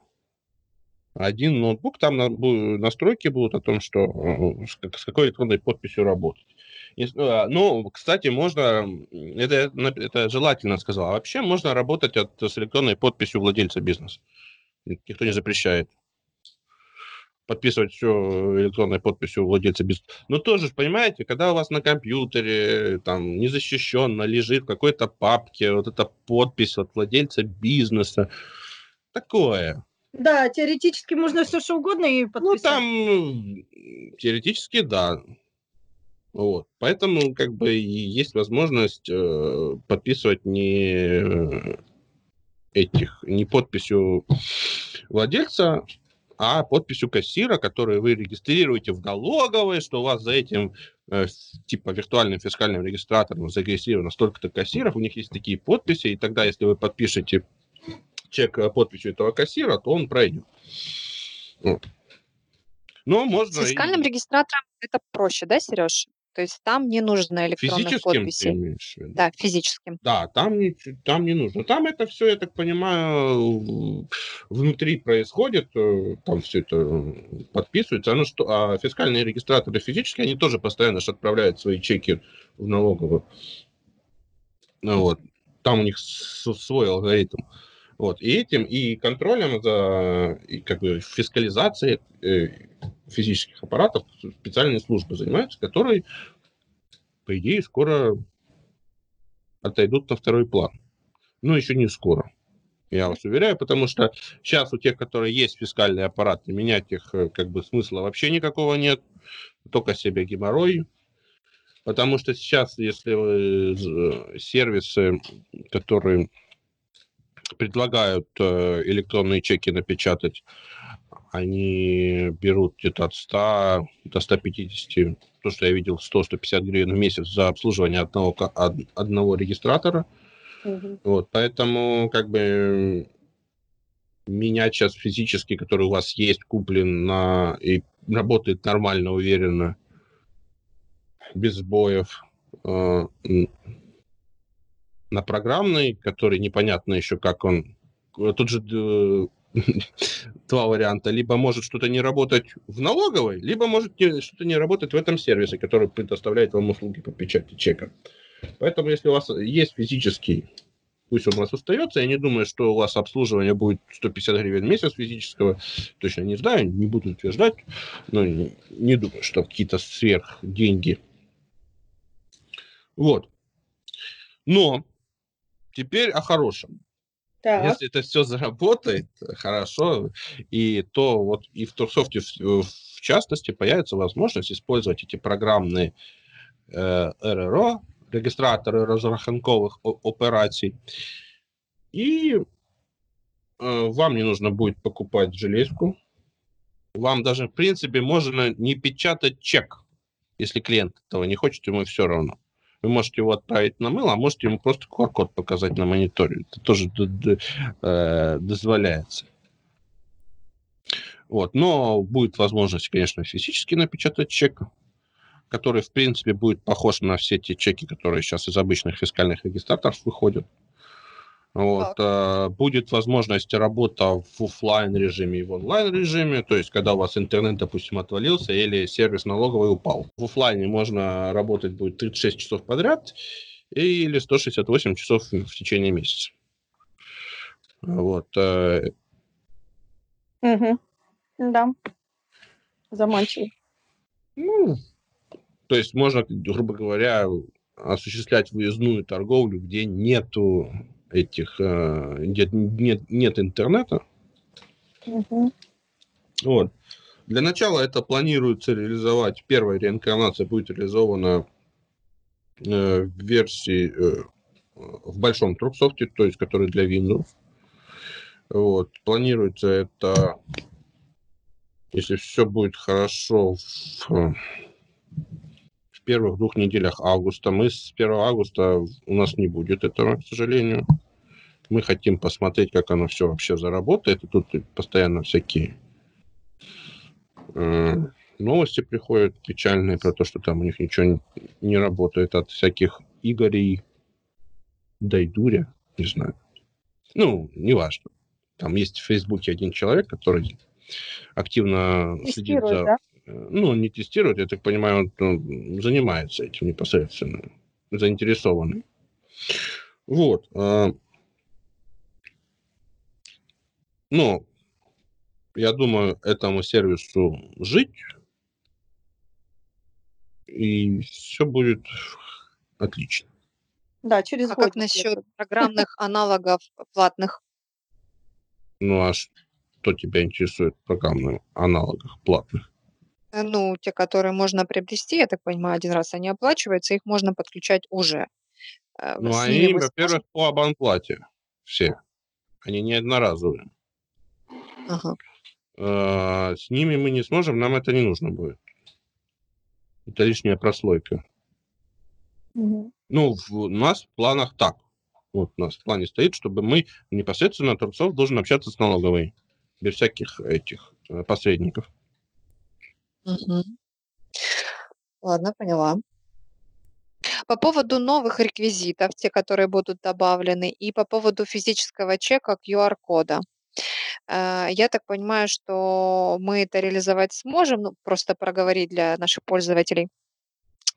Один ноутбук, там настройки будут о том, что э, с какой электронной подписью работать. А, ну, кстати, можно, это, это желательно сказал, а вообще можно работать от, с электронной подписью владельца бизнеса. Никто не запрещает подписывать все электронной подписью владельца бизнеса. Но тоже, понимаете, когда у вас на компьютере там незащищенно лежит в какой-то папке вот эта подпись от владельца бизнеса, такое. Да, теоретически можно все что угодно и подписать. Ну, там теоретически, да. Вот. Поэтому как бы есть возможность э, подписывать не этих, не подписью владельца, а подписью кассира, которую вы регистрируете в налоговой, что у вас за этим э, типа виртуальным фискальным регистратором зарегистрировано столько-то кассиров, у них есть такие подписи, и тогда, если вы подпишете чек э, подписью этого кассира, то он пройдет. Вот. Но можно... С фискальным и... регистратором это проще, да, Сереж? То есть там не нужно электронных Физическим ты подписей. имеешь в виду? Да, физическим. Да, там не, там не нужно. Там это все, я так понимаю, внутри происходит, э, там все это подписывается. Оно что, а фискальные регистраторы физические, они тоже постоянно же отправляют свои чеки в налоговую. Ну, вот. Там у них свой алгоритм. Вот. И этим, и контролем за и как бы фискализацией э, физических аппаратов специальные службы занимаются, которые, по идее, скоро отойдут на второй план. Ну, еще не скоро, я вас уверяю, потому что сейчас у тех, которые есть фискальные аппараты, менять их э, как бы смысла вообще никакого нет, только себе геморрой. Потому что сейчас, если э, сервисы, которые предлагают э, электронные чеки напечатать, они берут где-то от 100 до 150, то, что я видел, 100-150 гривен в месяц за обслуживание одного, одного регистратора. Мгм. Вот, поэтому как бы менять сейчас физически, который у вас есть, куплен на и работает нормально, уверенно, без сбоев, э, на программный, который непонятно еще, как он... Тут же э, два варианта. Либо может что-то не работать в налоговой, либо может что-то не работать в этом сервисе, который предоставляет вам услуги по печати чека. Поэтому, если у вас есть физический, пусть он у вас остается, я не думаю, что у вас обслуживание будет 150 гривен в месяц физического, точно не знаю, не буду утверждать, но не, не думаю, что какие-то сверх деньги. Вот. Но теперь о хорошем. Так. Если это все заработает хорошо, и то вот и в Турсофте в, в частности появится возможность использовать эти программные э, РРО, регистраторы розрахунковых о- операций, и э, вам не нужно будет покупать железку, вам даже в принципе можно не печатать чек, если клиент этого не хочет, ему все равно. Вы можете его отправить на mail, а можете ему просто QR-код показать на мониторе. Это тоже э, дозволяется. Вот. Но будет возможность, конечно, физически напечатать чек, который, в принципе, будет похож на все те чеки, которые сейчас из обычных фискальных регистраторов выходят. Вот. э, Будет возможность работа в офлайн режиме и в онлайн режиме, то есть когда у вас интернет, допустим, отвалился или сервис налоговый упал. В офлайне можно работать будет 36 часов подряд или 168 часов в течение месяца. Вот. Мгм. Да. Заманчиво. Ну, то есть можно, грубо говоря, осуществлять выездную торговлю, где нету этих, э, где нет, нет интернета. Мгм. Вот. Для начала это планируется реализовать, первая реинкарнация будет реализована э, в версии, э, в большом труксофте, то есть который для Windows. Вот. Планируется это, если все будет хорошо, в, в первых двух неделях августа. Мы с 1 августа у нас не будет этого, к сожалению. Мы хотим посмотреть, как оно все вообще заработает. И тут постоянно всякие э, новости приходят печальные про то, что там у них ничего не, не работает от всяких Игорей Дайдуря, не знаю. Ну, неважно. Там есть в Фейсбуке один человек, который активно следит Тестирует, за... да? Ну, не тестирует, я так понимаю, он ну, занимается этим непосредственно, заинтересованный. Вот. э, Но я думаю, этому сервису жить, и все будет отлично. Да, через А как насчет программных аналогов платных? Ну а что тебя интересует в программных аналогах платных? Э, Ну, те, которые можно приобрести, я так понимаю, один раз они оплачиваются, их можно подключать уже. Э, Ну, они, вы во-первых, по абонплате все. Они не одноразовые. Ага. Э, С ними мы не сможем, нам это не нужно будет. Это лишняя прослойка. Мгм. Ну, в, у нас в планах так. Вот у нас в плане стоит, чтобы мы непосредственно Турцов должен общаться с налоговой. Без всяких этих э, посредников. Мгм. Ладно, поняла. По поводу новых реквизитов, те, которые будут добавлены, и по поводу физического чека QR-кода. Э, я так понимаю, что мы это реализовать сможем, ну, просто проговорить для наших пользователей.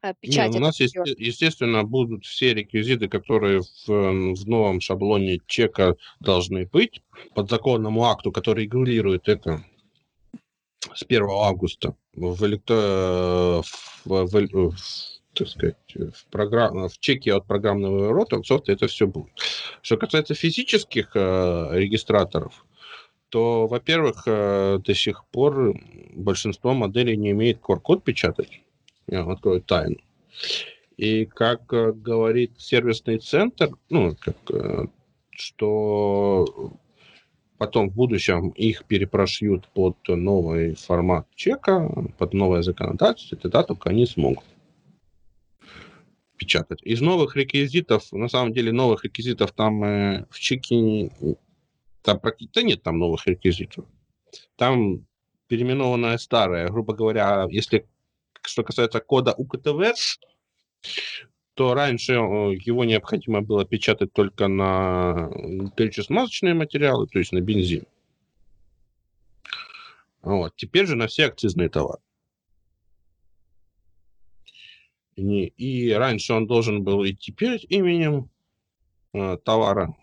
Э, Не, у нас, есть, естественно, будут все реквизиты, которые в, в новом шаблоне чека должны быть. Под законному акту, который регулирует это с 1 августа в, электро... в, в, в, так сказать, в, программ... в чеке от программного рота софта это все будет. Что касается физических э, регистраторов, то, во-первых, э, до сих пор большинство моделей не имеет QR-код печатать я вам открою тайну. И как э, говорит сервисный центр, ну, как, э, что потом в будущем их перепрошьют под новый формат чека, под новое законодательство, тогда только они смогут печатать. Из новых реквизитов, на самом деле новых реквизитов там э, в чеке там практически нет там новых реквизитов. Там переименованное старое. Грубо говоря, если что касается кода УКТВ, то раньше э, его необходимо было печатать только на горюче-смазочные материалы, то есть на бензин. Вот. Теперь же на все акцизные товары. И, раньше он должен был идти перед именем э, товара,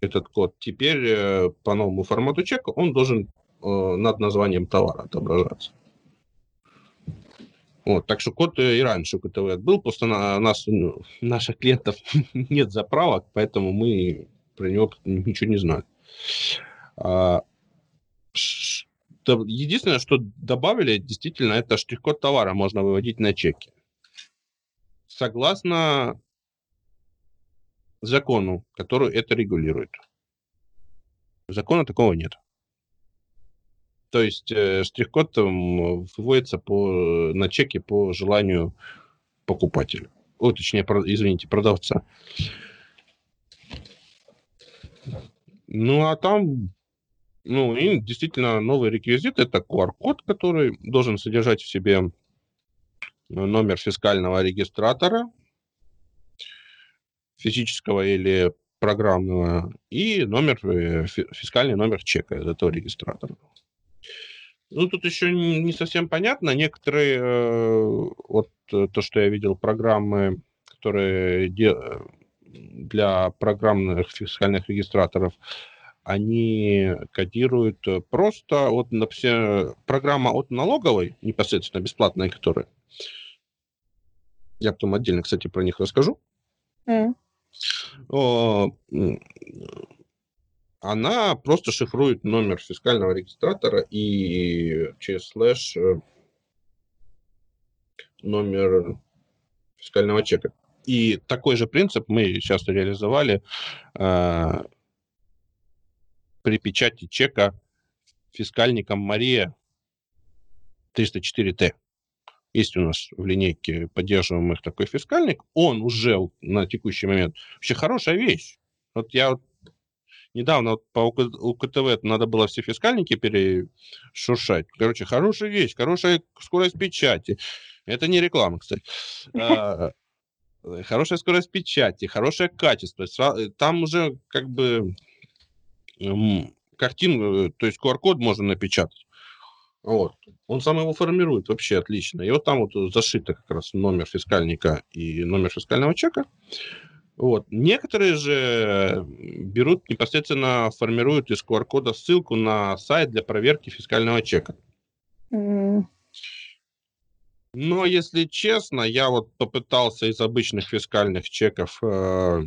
этот код. Теперь э, по новому формату чека он должен над названием товара отображаться. Вот, так что код и раньше КТВ был, просто на нас, ну, наших клиентов нет заправок, поэтому мы про него ничего не знаем. А, единственное, что добавили, действительно, это штрих-код товара можно выводить на чеки. Согласно закону, который это регулирует. Закона такого нет. То есть э, штрих-код выводится по, на чеке по желанию покупателя. О, точнее, про, извините, продавца. Ну, а там, ну, и действительно новый реквизит – это QR-код, который должен содержать в себе номер фискального регистратора, физического или программного, и номер, э, фискальный номер чека этого регистратора. Ну, тут еще не совсем понятно. Некоторые, э, вот э, то, что я видел, программы, которые для программных фискальных регистраторов, они кодируют просто вот на все программа от налоговой, непосредственно бесплатная, которая. Я потом отдельно, кстати, про них расскажу. Mm. О, она просто шифрует номер фискального регистратора и через слэш э, номер фискального чека. И такой же принцип мы сейчас реализовали э, при печати чека фискальником Мария 304Т. Есть у нас в линейке поддерживаемых такой фискальник. Он уже на текущий момент вообще хорошая вещь. Вот я вот недавно вот по УКТВ надо было все фискальники перешуршать. Короче, хорошая вещь, хорошая скорость печати. Это не реклама, кстати. А, хорошая скорость печати, хорошее качество. Там уже как бы картин, э, то есть QR-код можно напечатать. Вот. Он сам его формирует вообще отлично. И вот там вот зашито как раз номер фискальника и номер фискального чека. Вот. Некоторые же берут непосредственно, формируют из QR-кода ссылку на сайт для проверки фискального чека. Mm. Но, если честно, я вот попытался из обычных фискальных чеков, э,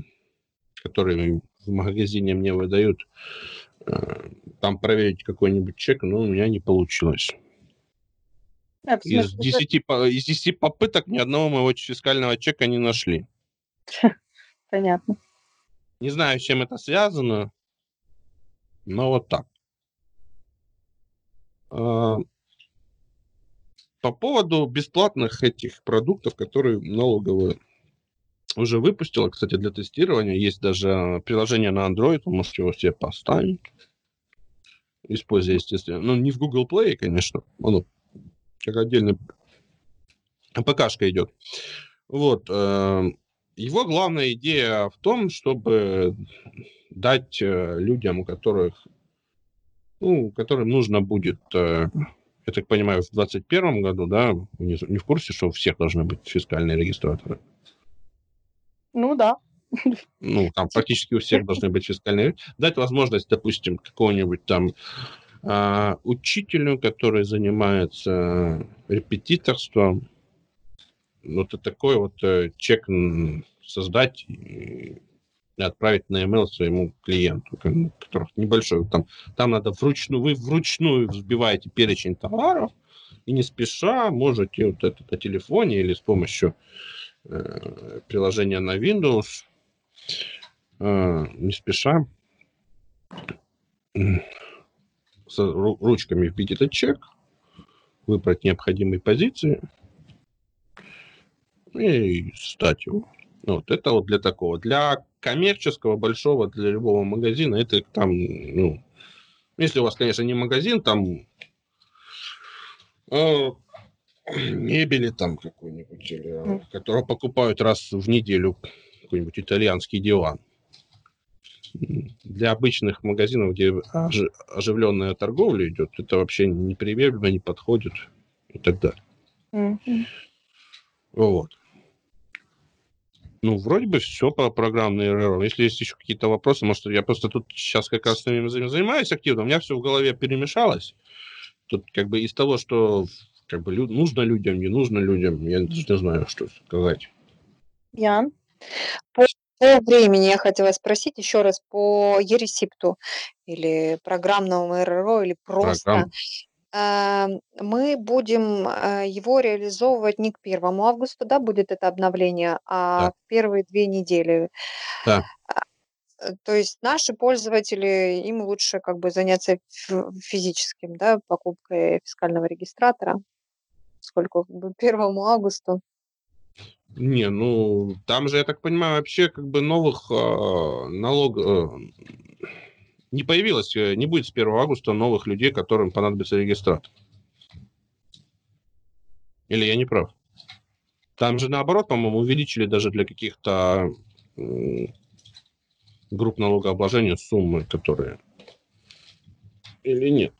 которые в магазине мне выдают, э, там проверить какой-нибудь чек, но у меня не получилось. А, из, 10, из 10 попыток ни одного моего фискального чека не нашли. Понятно. Не знаю, с чем это связано, но вот так. А, по поводу бесплатных этих продуктов, которые налоговая уже выпустила, кстати, для тестирования, есть даже приложение на Android, вы можете его себе поставить, используя, естественно, ну, не в Google Play, конечно, оно как отдельный ПКшка идет. Вот. Его главная идея в том, чтобы дать э, людям, у которых, ну, которым нужно будет, э, я так понимаю, в 2021 году, да, не, не в курсе, что у всех должны быть фискальные регистраторы? Ну да. Ну, там практически у всех должны быть фискальные. Дать возможность, допустим, какого-нибудь там а, учителю, который занимается репетиторством, вот это такой вот э, чек создать и отправить на email своему клиенту, которых небольшой. Там, там надо вручную, вы вручную взбиваете перечень товаров, и не спеша можете вот это на телефоне или с помощью э, приложения на Windows э, не спеша с ручками вбить этот чек, выбрать необходимые позиции и сдать его. Вот это вот для такого. Для коммерческого, большого, для любого магазина, это там, ну, если у вас, конечно, не магазин, там э, мебели там какой-нибудь, или, которого покупают раз в неделю какой-нибудь итальянский диван. Для обычных магазинов, где оживленная торговля идет, это вообще неприемлемо, не подходит и так далее. Mm-hmm. Вот. Ну, вроде бы все по программной РРО. Если есть еще какие-то вопросы, может, я просто тут сейчас как раз с ними занимаюсь активно, у меня все в голове перемешалось. Тут как бы из того, что как бы нужно людям, не нужно людям, я даже не знаю, что сказать. Ян? По, по времени я хотела спросить еще раз по Ересипту или программному РРО, или просто. Программ мы будем, а, его реализовывать не к 1 августа, да, будет это обновление, а Да. в первые две недели. Да. Э, то есть наши пользователи, им лучше как бы заняться физическим, да, покупкой фискального регистратора, поскольку как бы 1 августа. Не, ну там же, я так понимаю, вообще как бы новых а, налог, э, не появилось, э, не будет с 1 августа новых людей, которым понадобится регистратор. Или я не прав? Там же наоборот, по-моему, увеличили даже для каких-то групп налогообложения суммы, которые... Или нет?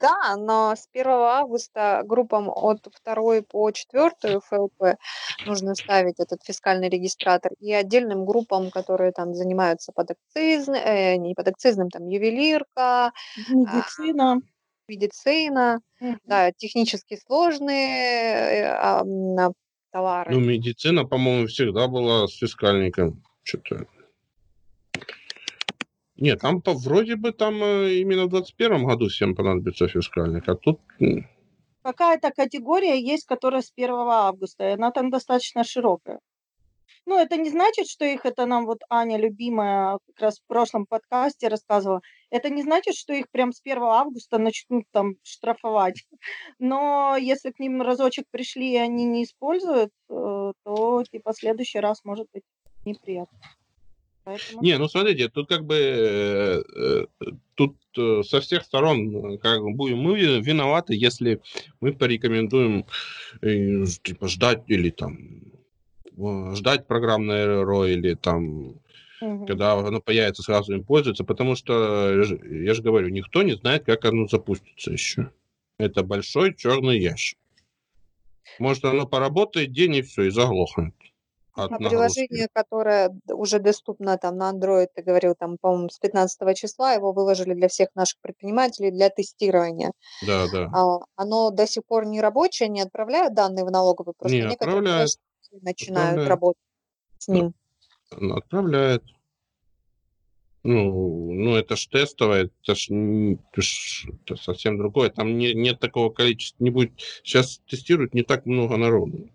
Да, но с 1 августа группам от 2 по 4 ФЛП нужно ставить этот фискальный регистратор, и отдельным группам, которые там занимаются подакцизным, э, не подакцизным, там ювелирка, Медицина. а, медицина, Мгм. да, технически сложные э, Ну, товары. медицина, по-моему, всегда была с фискальником. Что-то нет, там по, вроде бы там э, именно в 2021 году всем понадобится фискальник, а тут... Какая-то категория есть, которая с 1 августа, и она там достаточно широкая. Ну, это не значит, что их, это нам вот Аня, любимая, как раз в прошлом подкасте рассказывала, это не значит, что их прям с 1 августа начнут там штрафовать. Но если к ним разочек пришли и они не используют, э, то типа в следующий раз может быть неприятно. Поэтому... Не, ну смотрите, тут как бы э, э, тут э, со всех сторон как бы будем мы виноваты, если мы порекомендуем типа ждать или там ждать программное РРО или там угу. когда оно появится, сразу им пользоваться, потому что, я же говорю, никто не знает, как оно запустится еще. Это большой черный ящик. Может, оно поработает день и все, и заглохнет от. Приложение, которое уже доступно там на Android, ты говорил, там, по-моему, с 15 числа, его выложили для всех наших предпринимателей для тестирования. Да, да. А, оно до сих пор не рабочее, не отправляют данные в налоговый, просто не некоторые отправляет. начинают отправляет. работать с ним. Отправляет. Ну, ну, это ж тестовое, это ж, это ж это совсем другое. Там не, нет такого количества, не будет. Сейчас тестируют не так много народу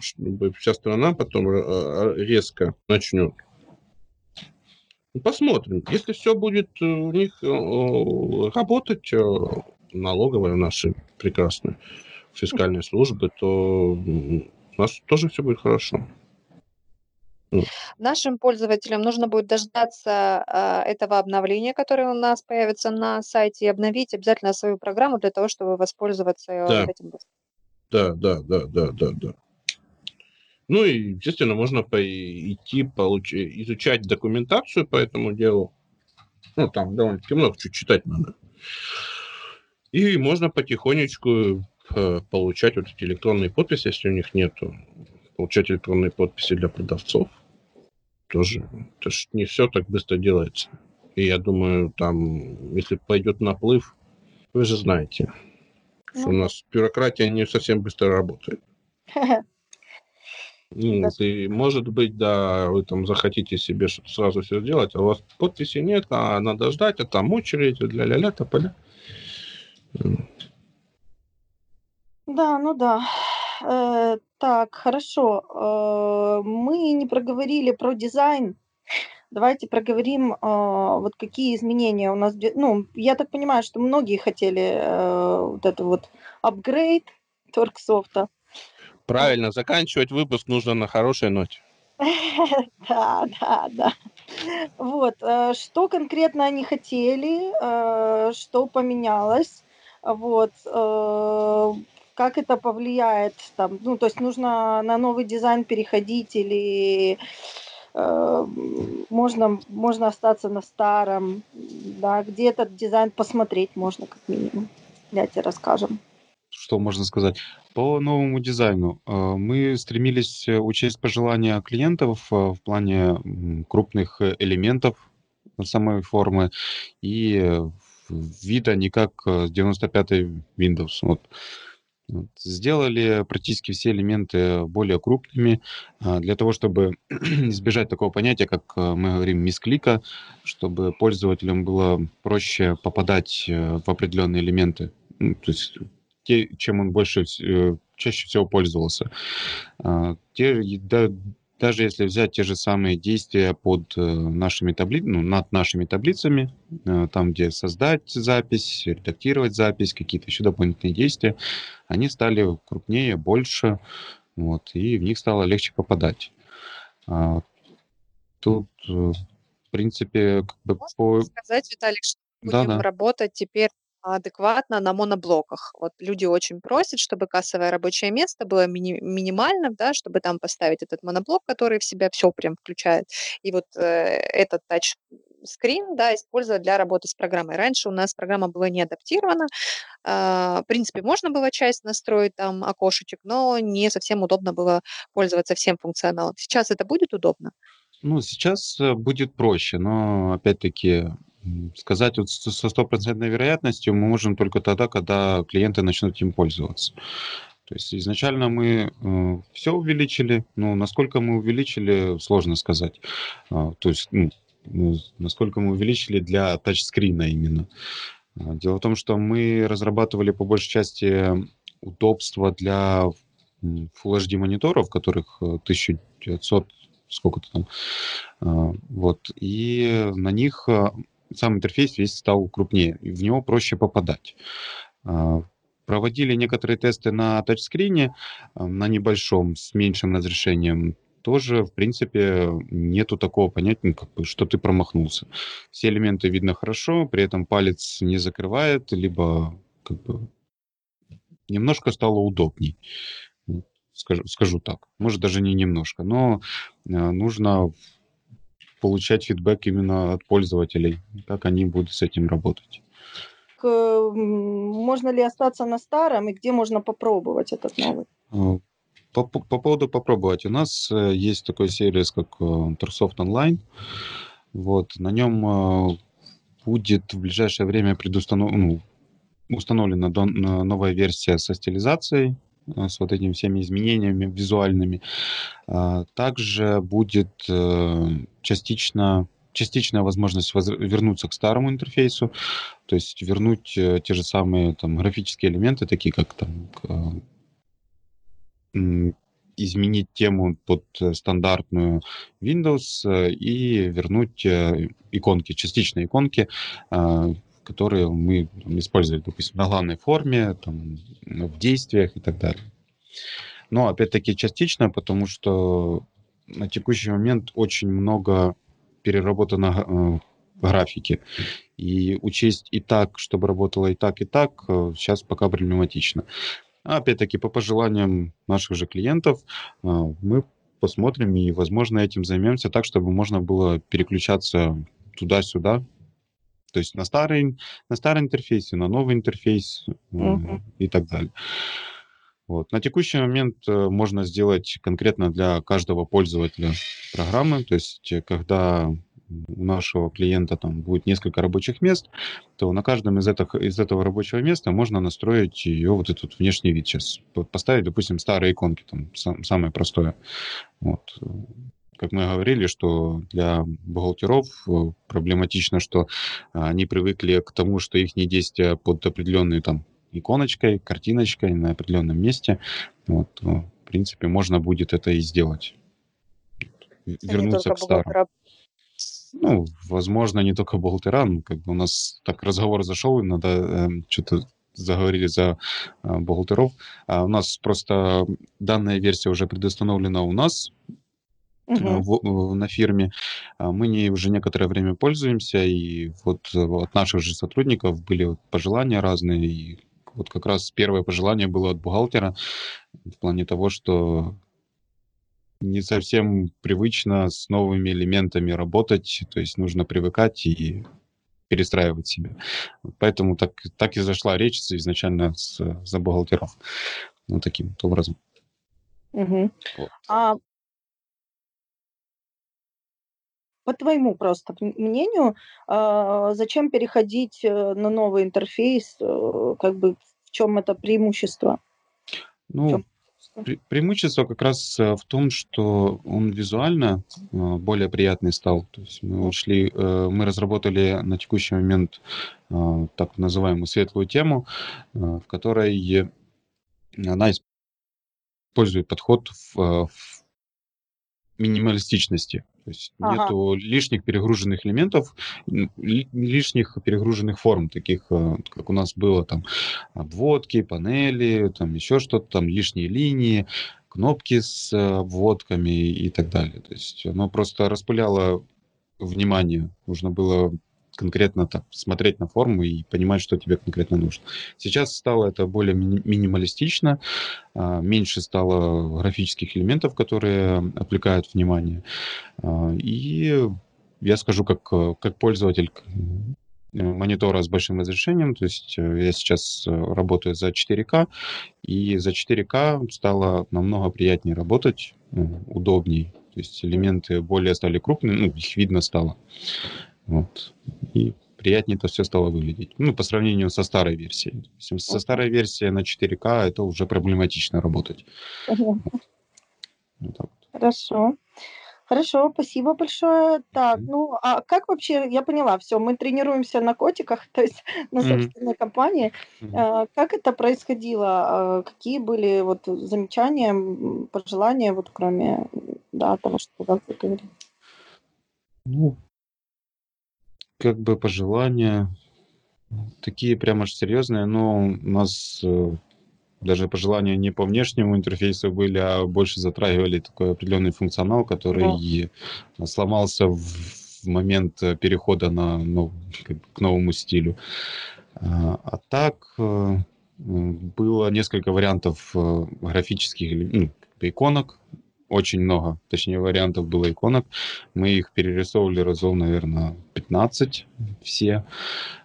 чтобы вся страна потом э, э, резко начнет. Ну, посмотрим. Если все будет у них э, работать, налоговая наши прекрасные фискальные службы, то у нас тоже все будет хорошо. Нашим пользователям нужно будет дождаться э, этого обновления, которое у нас появится на сайте, и обновить обязательно свою программу для того, чтобы воспользоваться да. этим. Да, да, да, да, да, да. Ну и, естественно, можно идти получ... изучать документацию по этому делу. Ну, там довольно-таки много чуть читать надо. И можно потихонечку э, получать вот эти электронные подписи, если у них нету. Получать электронные подписи для продавцов. Тоже. Это ж не все так быстро делается. И я думаю, там, если пойдет наплыв, вы же знаете, что у ну нас бюрократия не совсем быстро работает. Ну, и может быть, да, вы там захотите себе что-то сразу все сделать, а у вас подписи нет, а надо ждать, а там очередь, для ля-ля, тополя. Да, ну да. Э, так, хорошо. Э, мы не проговорили про дизайн. Давайте проговорим, э, вот какие изменения у нас. Ну, я так понимаю, что многие хотели э, вот это вот апгрейд Торксофта. Правильно, заканчивать выпуск нужно на хорошей ноте. Да, да, да. Вот, э, что конкретно они хотели, э, что поменялось, вот, э, как это повлияет, там, ну, то есть нужно на новый дизайн переходить или можно, можно остаться на старом, да, где этот дизайн посмотреть можно как минимум. Давайте расскажем что можно сказать? По новому дизайну э, мы стремились э, учесть пожелания клиентов э, в плане крупных элементов самой формы и вида не как с 95-й Windows. Вот. Сделали практически все элементы более крупными для того, чтобы избежать такого понятия, как мы говорим, мисклика, чтобы пользователям было проще попадать в определенные элементы. Ну, то есть те, чем он больше, э, чаще всего пользовался. А, те, да, даже если взять те же самые действия под э, нашими табли... ну, над нашими таблицами, э, там, где создать запись, редактировать запись, какие-то еще дополнительные действия, они стали крупнее, больше, вот, и в них стало легче попадать. А, тут, в принципе, как бы Можно по... сказать, Виталик, что будем да, да. работать теперь адекватно на моноблоках. Вот люди очень просят, чтобы кассовое рабочее место было мини- минимальным, да, чтобы там поставить этот моноблок, который в себя все прям включает. И вот э, этот тач скрин, да, использовать для работы с программой. Раньше у нас программа была не адаптирована. Э, в принципе, можно было часть настроить там окошечек, но не совсем удобно было пользоваться всем функционалом. Сейчас это будет удобно? Ну, сейчас э, будет проще, но опять-таки Сказать вот со стопроцентной вероятностью мы можем только тогда, когда клиенты начнут им пользоваться. То есть изначально мы э, все увеличили, но насколько мы увеличили, сложно сказать. А, то есть, ну, насколько мы увеличили для тачскрина именно. А, дело в том, что мы разрабатывали по большей части удобства для Full HD мониторов, которых 1900 э, сколько-то там. А, вот. И на них а, сам интерфейс весь стал крупнее, и в него проще попадать. А, проводили некоторые тесты на тачскрине, а, на небольшом, с меньшим разрешением. Тоже, в принципе, нету такого понятия, как бы, что ты промахнулся. Все элементы видно хорошо, при этом палец не закрывает, либо как бы немножко стало удобней. Скажу, скажу так. Может, даже не немножко, но а, нужно получать фидбэк именно от пользователей, как они будут с этим работать. Можно ли остаться на старом и где можно попробовать этот новый? А, по, по, по поводу попробовать. У нас э, есть такой сервис, как э, Online. Вот, на нем э, будет в ближайшее время предустановлено, ну, установлена новая версия со стилизацией Э, с вот этими всеми изменениями визуальными. А, также будет э, частично частичная возможность воз... вернуться к старому интерфейсу, то есть вернуть э, те же самые там графические элементы, такие как там изменить тему под стандартную Windows и вернуть иконки, частичные иконки, которые мы там, использовали, допустим, на главной форме, там, в действиях и так далее. Но опять-таки частично, потому что на текущий момент очень много переработано э, графики. И учесть и так, чтобы работало и так, и так, э, сейчас пока проблематично. А опять-таки, по пожеланиям наших же клиентов, э, мы посмотрим и, возможно, этим займемся так, чтобы можно было переключаться туда-сюда. То есть на старый, на старый интерфейс, на новый интерфейс uh-huh. и так далее. Вот. На текущий момент э, можно сделать конкретно для каждого пользователя программы. То есть, э, когда у нашего клиента там будет несколько рабочих мест, то на каждом из, этих, из этого рабочего места можно настроить ее вот этот внешний вид сейчас. Поставить, допустим, старые иконки, там, сам, самое простое. Вот. Как мы говорили, что для бухгалтеров э, проблематично, что они привыкли к тому, что их действия под определенные там иконочкой, картиночкой на определенном месте. Вот, в принципе, можно будет это и сделать. Вернуться к старому. Ну, возможно, не только бухгалтера, но как бы у нас так разговор зашел, и надо э, что-то заговорили за э, бухгалтеров. А у нас просто данная версия уже предустановлена у нас, Uh-huh. В, на фирме. А мы не уже некоторое время пользуемся, и вот от наших же сотрудников были пожелания разные, и вот как раз первое пожелание было от бухгалтера в плане того, что не совсем привычно с новыми элементами работать, то есть нужно привыкать и перестраивать себя. Поэтому так, так и зашла речь изначально с, за бухгалтеров. Ну, таким вот образом. Угу. Вот. А по твоему просто мнению, а, зачем переходить э, на новый интерфейс? Э, как бы в чем это преимущество? Ну, пре- преимущество как раз э, в том, что он визуально более приятный стал. То есть мы ушли, мы разработали на текущий момент так называемую светлую тему, в которой она использует подход в, в минималистичности. То есть ага. нету лишних перегруженных элементов, лишних перегруженных форм, таких, э, как у нас было там обводки, панели, там еще что-то, там лишние линии, кнопки с э, обводками и так далее. То есть оно просто распыляло внимание. Нужно было конкретно так смотреть на форму и понимать, что тебе конкретно нужно. Сейчас стало это более ми- минималистично, а, меньше стало графических элементов, которые отвлекают внимание. А, и я скажу, как, как пользователь монитора с большим разрешением, то есть э, я сейчас э, работаю за 4К, и за 4К стало намного приятнее работать, удобней, то есть элементы более стали крупными, ну, их видно стало. Вот. И приятнее это все стало выглядеть. Ну, по сравнению со старой версией. Со старой версией на 4К это уже проблематично работать. Вот вот. Хорошо. Хорошо, спасибо большое. Так, ну, а как вообще, я поняла, все, мы тренируемся на котиках, то есть на собственной mm-hmm. компании. Mm-hmm. Как это происходило? А, какие были вот замечания, пожелания, вот кроме да, того, что вы говорили? Ну, как бы пожелания такие прямо аж серьезные, но у нас э, даже пожелания не по внешнему интерфейсу были, а больше затрагивали такой определенный функционал, который да. сломался в, в момент перехода на, ну, к новому стилю. А, а так э, было несколько вариантов э, графических ну, иконок, очень много, точнее, вариантов было иконок. Мы их перерисовывали разов, наверное, 15 все.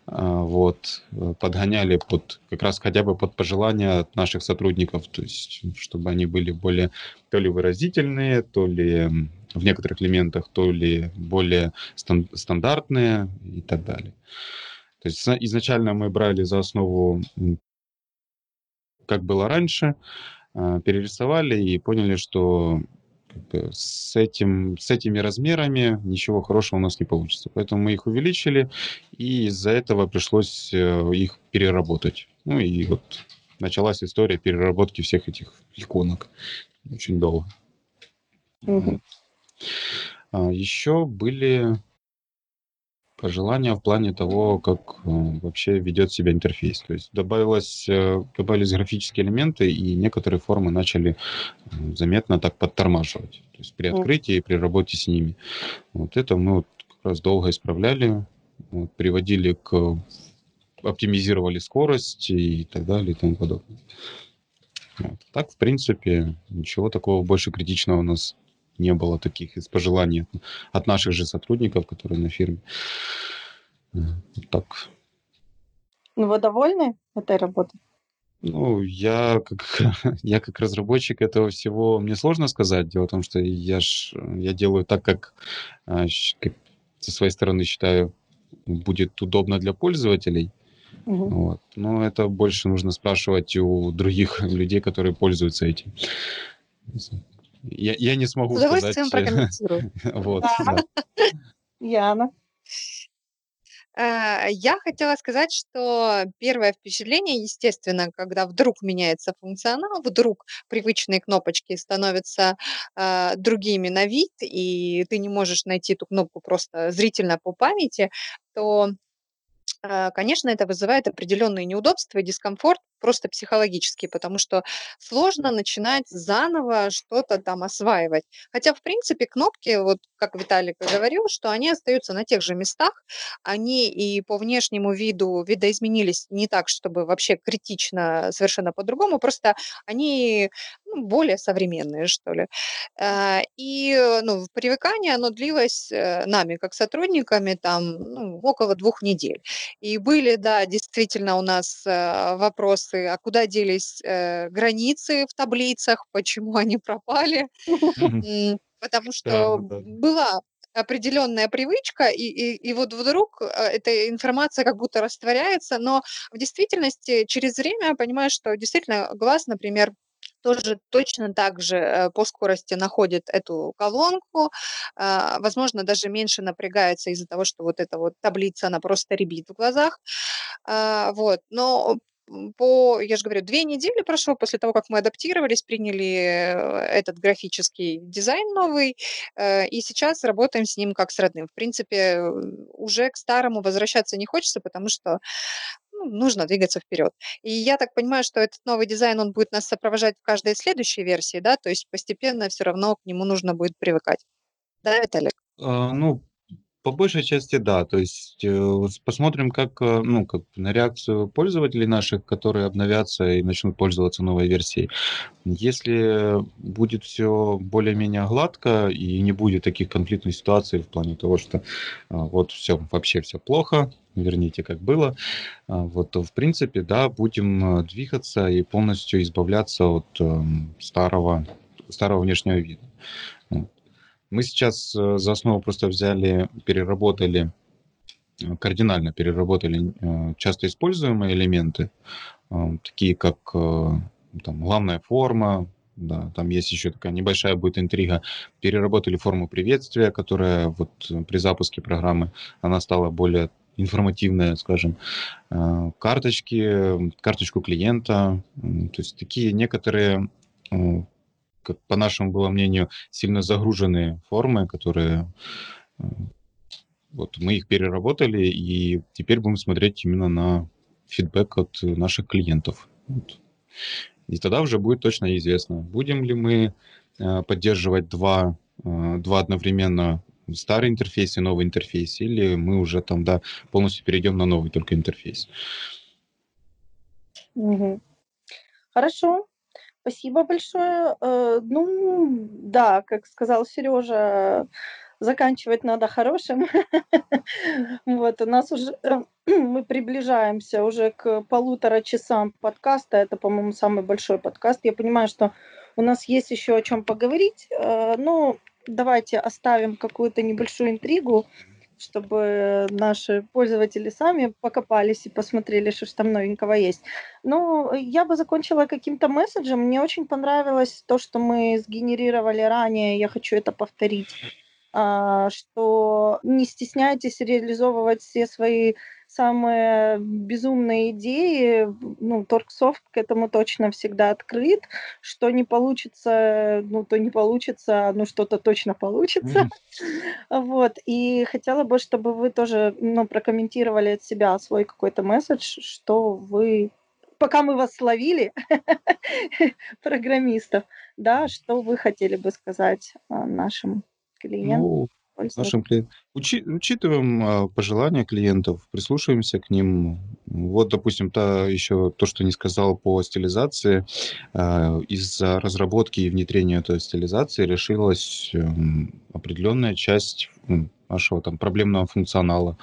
А, вот. Подгоняли под, как раз хотя бы под пожелания наших сотрудников, то есть, чтобы они были более то ли выразительные, то ли в некоторых элементах, то ли более стан- стандартные и так далее. То есть изначально мы брали за основу, как было раньше, перерисовали и поняли, что с, этим, с этими размерами ничего хорошего у нас не получится. Поэтому мы их увеличили, и из-за этого пришлось э, их переработать. Ну и вот началась история переработки всех этих иконок. Очень долго. Угу. Еще были пожелания в плане того, как э, вообще ведет себя интерфейс. То есть добавилось, э, добавились графические элементы, и некоторые формы начали э, заметно так подтормаживать. То есть при открытии и при работе с ними. Вот это мы вот как раз долго исправляли, вот, приводили к оптимизировали скорость и так далее и тому подобное. Вот. Так, в принципе, ничего такого больше критичного у нас не было таких из пожеланий от наших же сотрудников, которые на фирме. Так. Ну, вы довольны этой работой? Ну, я как, я как разработчик этого всего, мне сложно сказать. Дело в том, что я, ж, я делаю так, как, а, как со своей стороны считаю будет удобно для пользователей. Угу. Вот. Но это больше нужно спрашивать у других людей, которые пользуются этим. Я, я не смогу С удовольствием сказать... прокомментирую. вот. Яна. Э, я хотела сказать, что первое впечатление, естественно, когда вдруг меняется функционал, вдруг привычные кнопочки становятся э, другими на вид, и ты не можешь найти эту кнопку просто зрительно по памяти, то э, конечно, это вызывает определенные неудобства и дискомфорт, просто психологически, потому что сложно начинать заново что-то там осваивать. Хотя, в принципе, кнопки, вот как Виталик говорил, что они остаются на тех же местах, они и по внешнему виду видоизменились не так, чтобы вообще критично, совершенно по-другому, просто они ну, более современные, что ли. Э, и ну, привыкание, оно длилось э, нами, как сотрудниками, там ну, около двух недель. И были, да, действительно у нас э, вопросы а куда делись э, границы в таблицах, почему они пропали, потому что была определенная привычка, и, и, и вот вдруг э, эта информация как будто растворяется, но в действительности через время я понимаю, что действительно глаз, например, тоже точно так же э, по скорости находит эту колонку, а, возможно, даже меньше напрягается из-за того, что вот эта вот таблица, она просто ребит в глазах, а, вот, но по, я же говорю, две недели прошло после того, как мы адаптировались, приняли э, этот графический дизайн новый, э, и сейчас работаем с ним как с родным. В принципе, уже к старому возвращаться не хочется, потому что ну, нужно двигаться вперед. И я так понимаю, что этот новый дизайн, он будет нас сопровождать в каждой следующей версии, да, то есть постепенно все равно к нему нужно будет привыкать. Да, Виталик? Ну, по большей части, да. То есть э, посмотрим, как, э, ну, как на реакцию пользователей наших, которые обновятся и начнут пользоваться новой версией. Если будет все более-менее гладко и не будет таких конфликтных ситуаций в плане того, что э, вот все вообще все плохо, верните как было, вот то в принципе, да, будем двигаться и полностью избавляться от эм, старого старого внешнего вида. Мы сейчас э, за основу просто взяли, переработали, э, кардинально переработали э, часто используемые элементы, такие как там, главная форма, да, там есть еще такая небольшая будет интрига. Переработали форму приветствия, которая вот при запуске программы, она стала более информативная, скажем, карточки, карточку клиента, то есть такие некоторые по нашему было мнению, сильно загруженные формы, которые э, вот мы их переработали, и теперь будем смотреть именно на фидбэк от наших клиентов. Вот. И тогда уже будет точно известно, будем ли мы э, поддерживать два, э, два одновременно старый интерфейс и новый интерфейс, или мы уже там, да, полностью перейдем на новый только интерфейс. Угу. Хорошо. Спасибо большое. Э, ну, да, как сказал Сережа, заканчивать надо хорошим. Вот, у нас уже, э, мы приближаемся уже к полутора часам подкаста. Это, по-моему, самый большой подкаст. Я понимаю, что у нас есть еще о чем поговорить. Э, но давайте оставим какую-то небольшую интригу чтобы наши пользователи сами покопались и посмотрели, что ж там новенького есть. Ну, я бы закончила каким-то месседжем. Мне очень понравилось то, что мы сгенерировали ранее. Я хочу это повторить. А, что не стесняйтесь реализовывать все свои самые безумные идеи, ну, Торксофт к этому точно всегда открыт. Что не получится, ну, то не получится, ну, что-то точно получится. Mm-hmm. Вот. И хотела бы, чтобы вы тоже, ну, прокомментировали от себя свой какой-то месседж, что вы пока мы вас словили, программистов, да, что вы хотели бы сказать а, нашим клиентам? Ну, Нашим клиентам. Учи, учитываем а, пожелания клиентов, прислушиваемся к ним. Вот, допустим, та, еще то, что не сказал по стилизации. А, из-за разработки и внедрения этой стилизации решилась а, определенная часть нашего там проблемного функционала.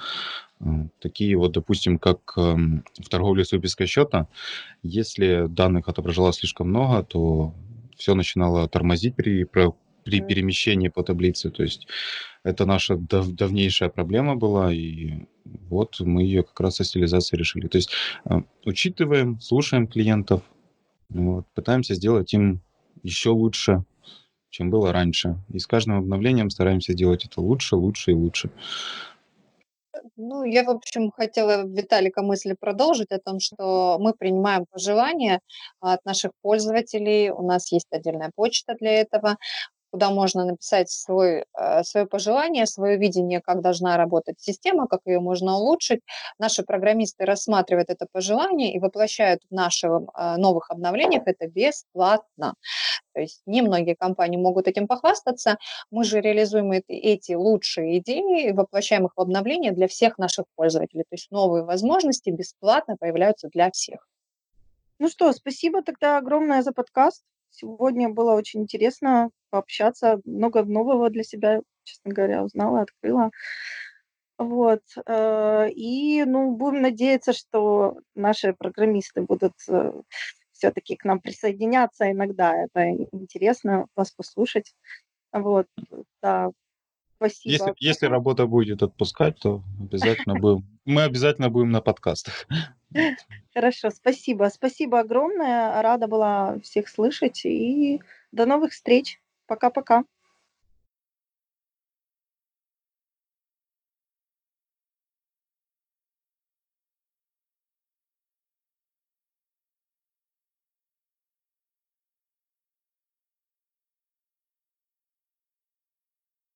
Такие вот, допустим, как в торговле с выпиской счета, если данных отображалось слишком много, то все начинало тормозить при при перемещении по таблице. То есть это наша дав давнейшая проблема была, и вот мы ее как раз со стилизацией решили. То есть э, учитываем, слушаем клиентов, вот, пытаемся сделать им еще лучше, чем было раньше. И с каждым обновлением стараемся делать это лучше, лучше и лучше. Ну, я, в общем, хотела Виталика мысли продолжить о том, что мы принимаем пожелания от наших пользователей, у нас есть отдельная почта для этого куда можно написать свой, э, свое пожелание, свое видение, как должна работать система, как ее можно улучшить. Наши программисты рассматривают это пожелание и воплощают в наших э, новых обновлениях это бесплатно. То есть немногие компании могут этим похвастаться. Мы же реализуем эти лучшие идеи и воплощаем их в обновление для всех наших пользователей. То есть новые возможности бесплатно появляются для всех. Ну что, спасибо тогда огромное за подкаст. Сегодня было очень интересно пообщаться, много нового для себя, честно говоря, узнала, открыла. Вот. Э, и, ну, будем надеяться, что наши программисты будут э, все-таки к нам присоединяться иногда. Это интересно вас послушать. Вот, да. Спасибо. Если, если работа будет отпускать, то обязательно будем. Мы обязательно будем на подкастах. Хорошо, спасибо. Спасибо огромное. Рада была всех слышать. И до новых встреч. Пока-пока.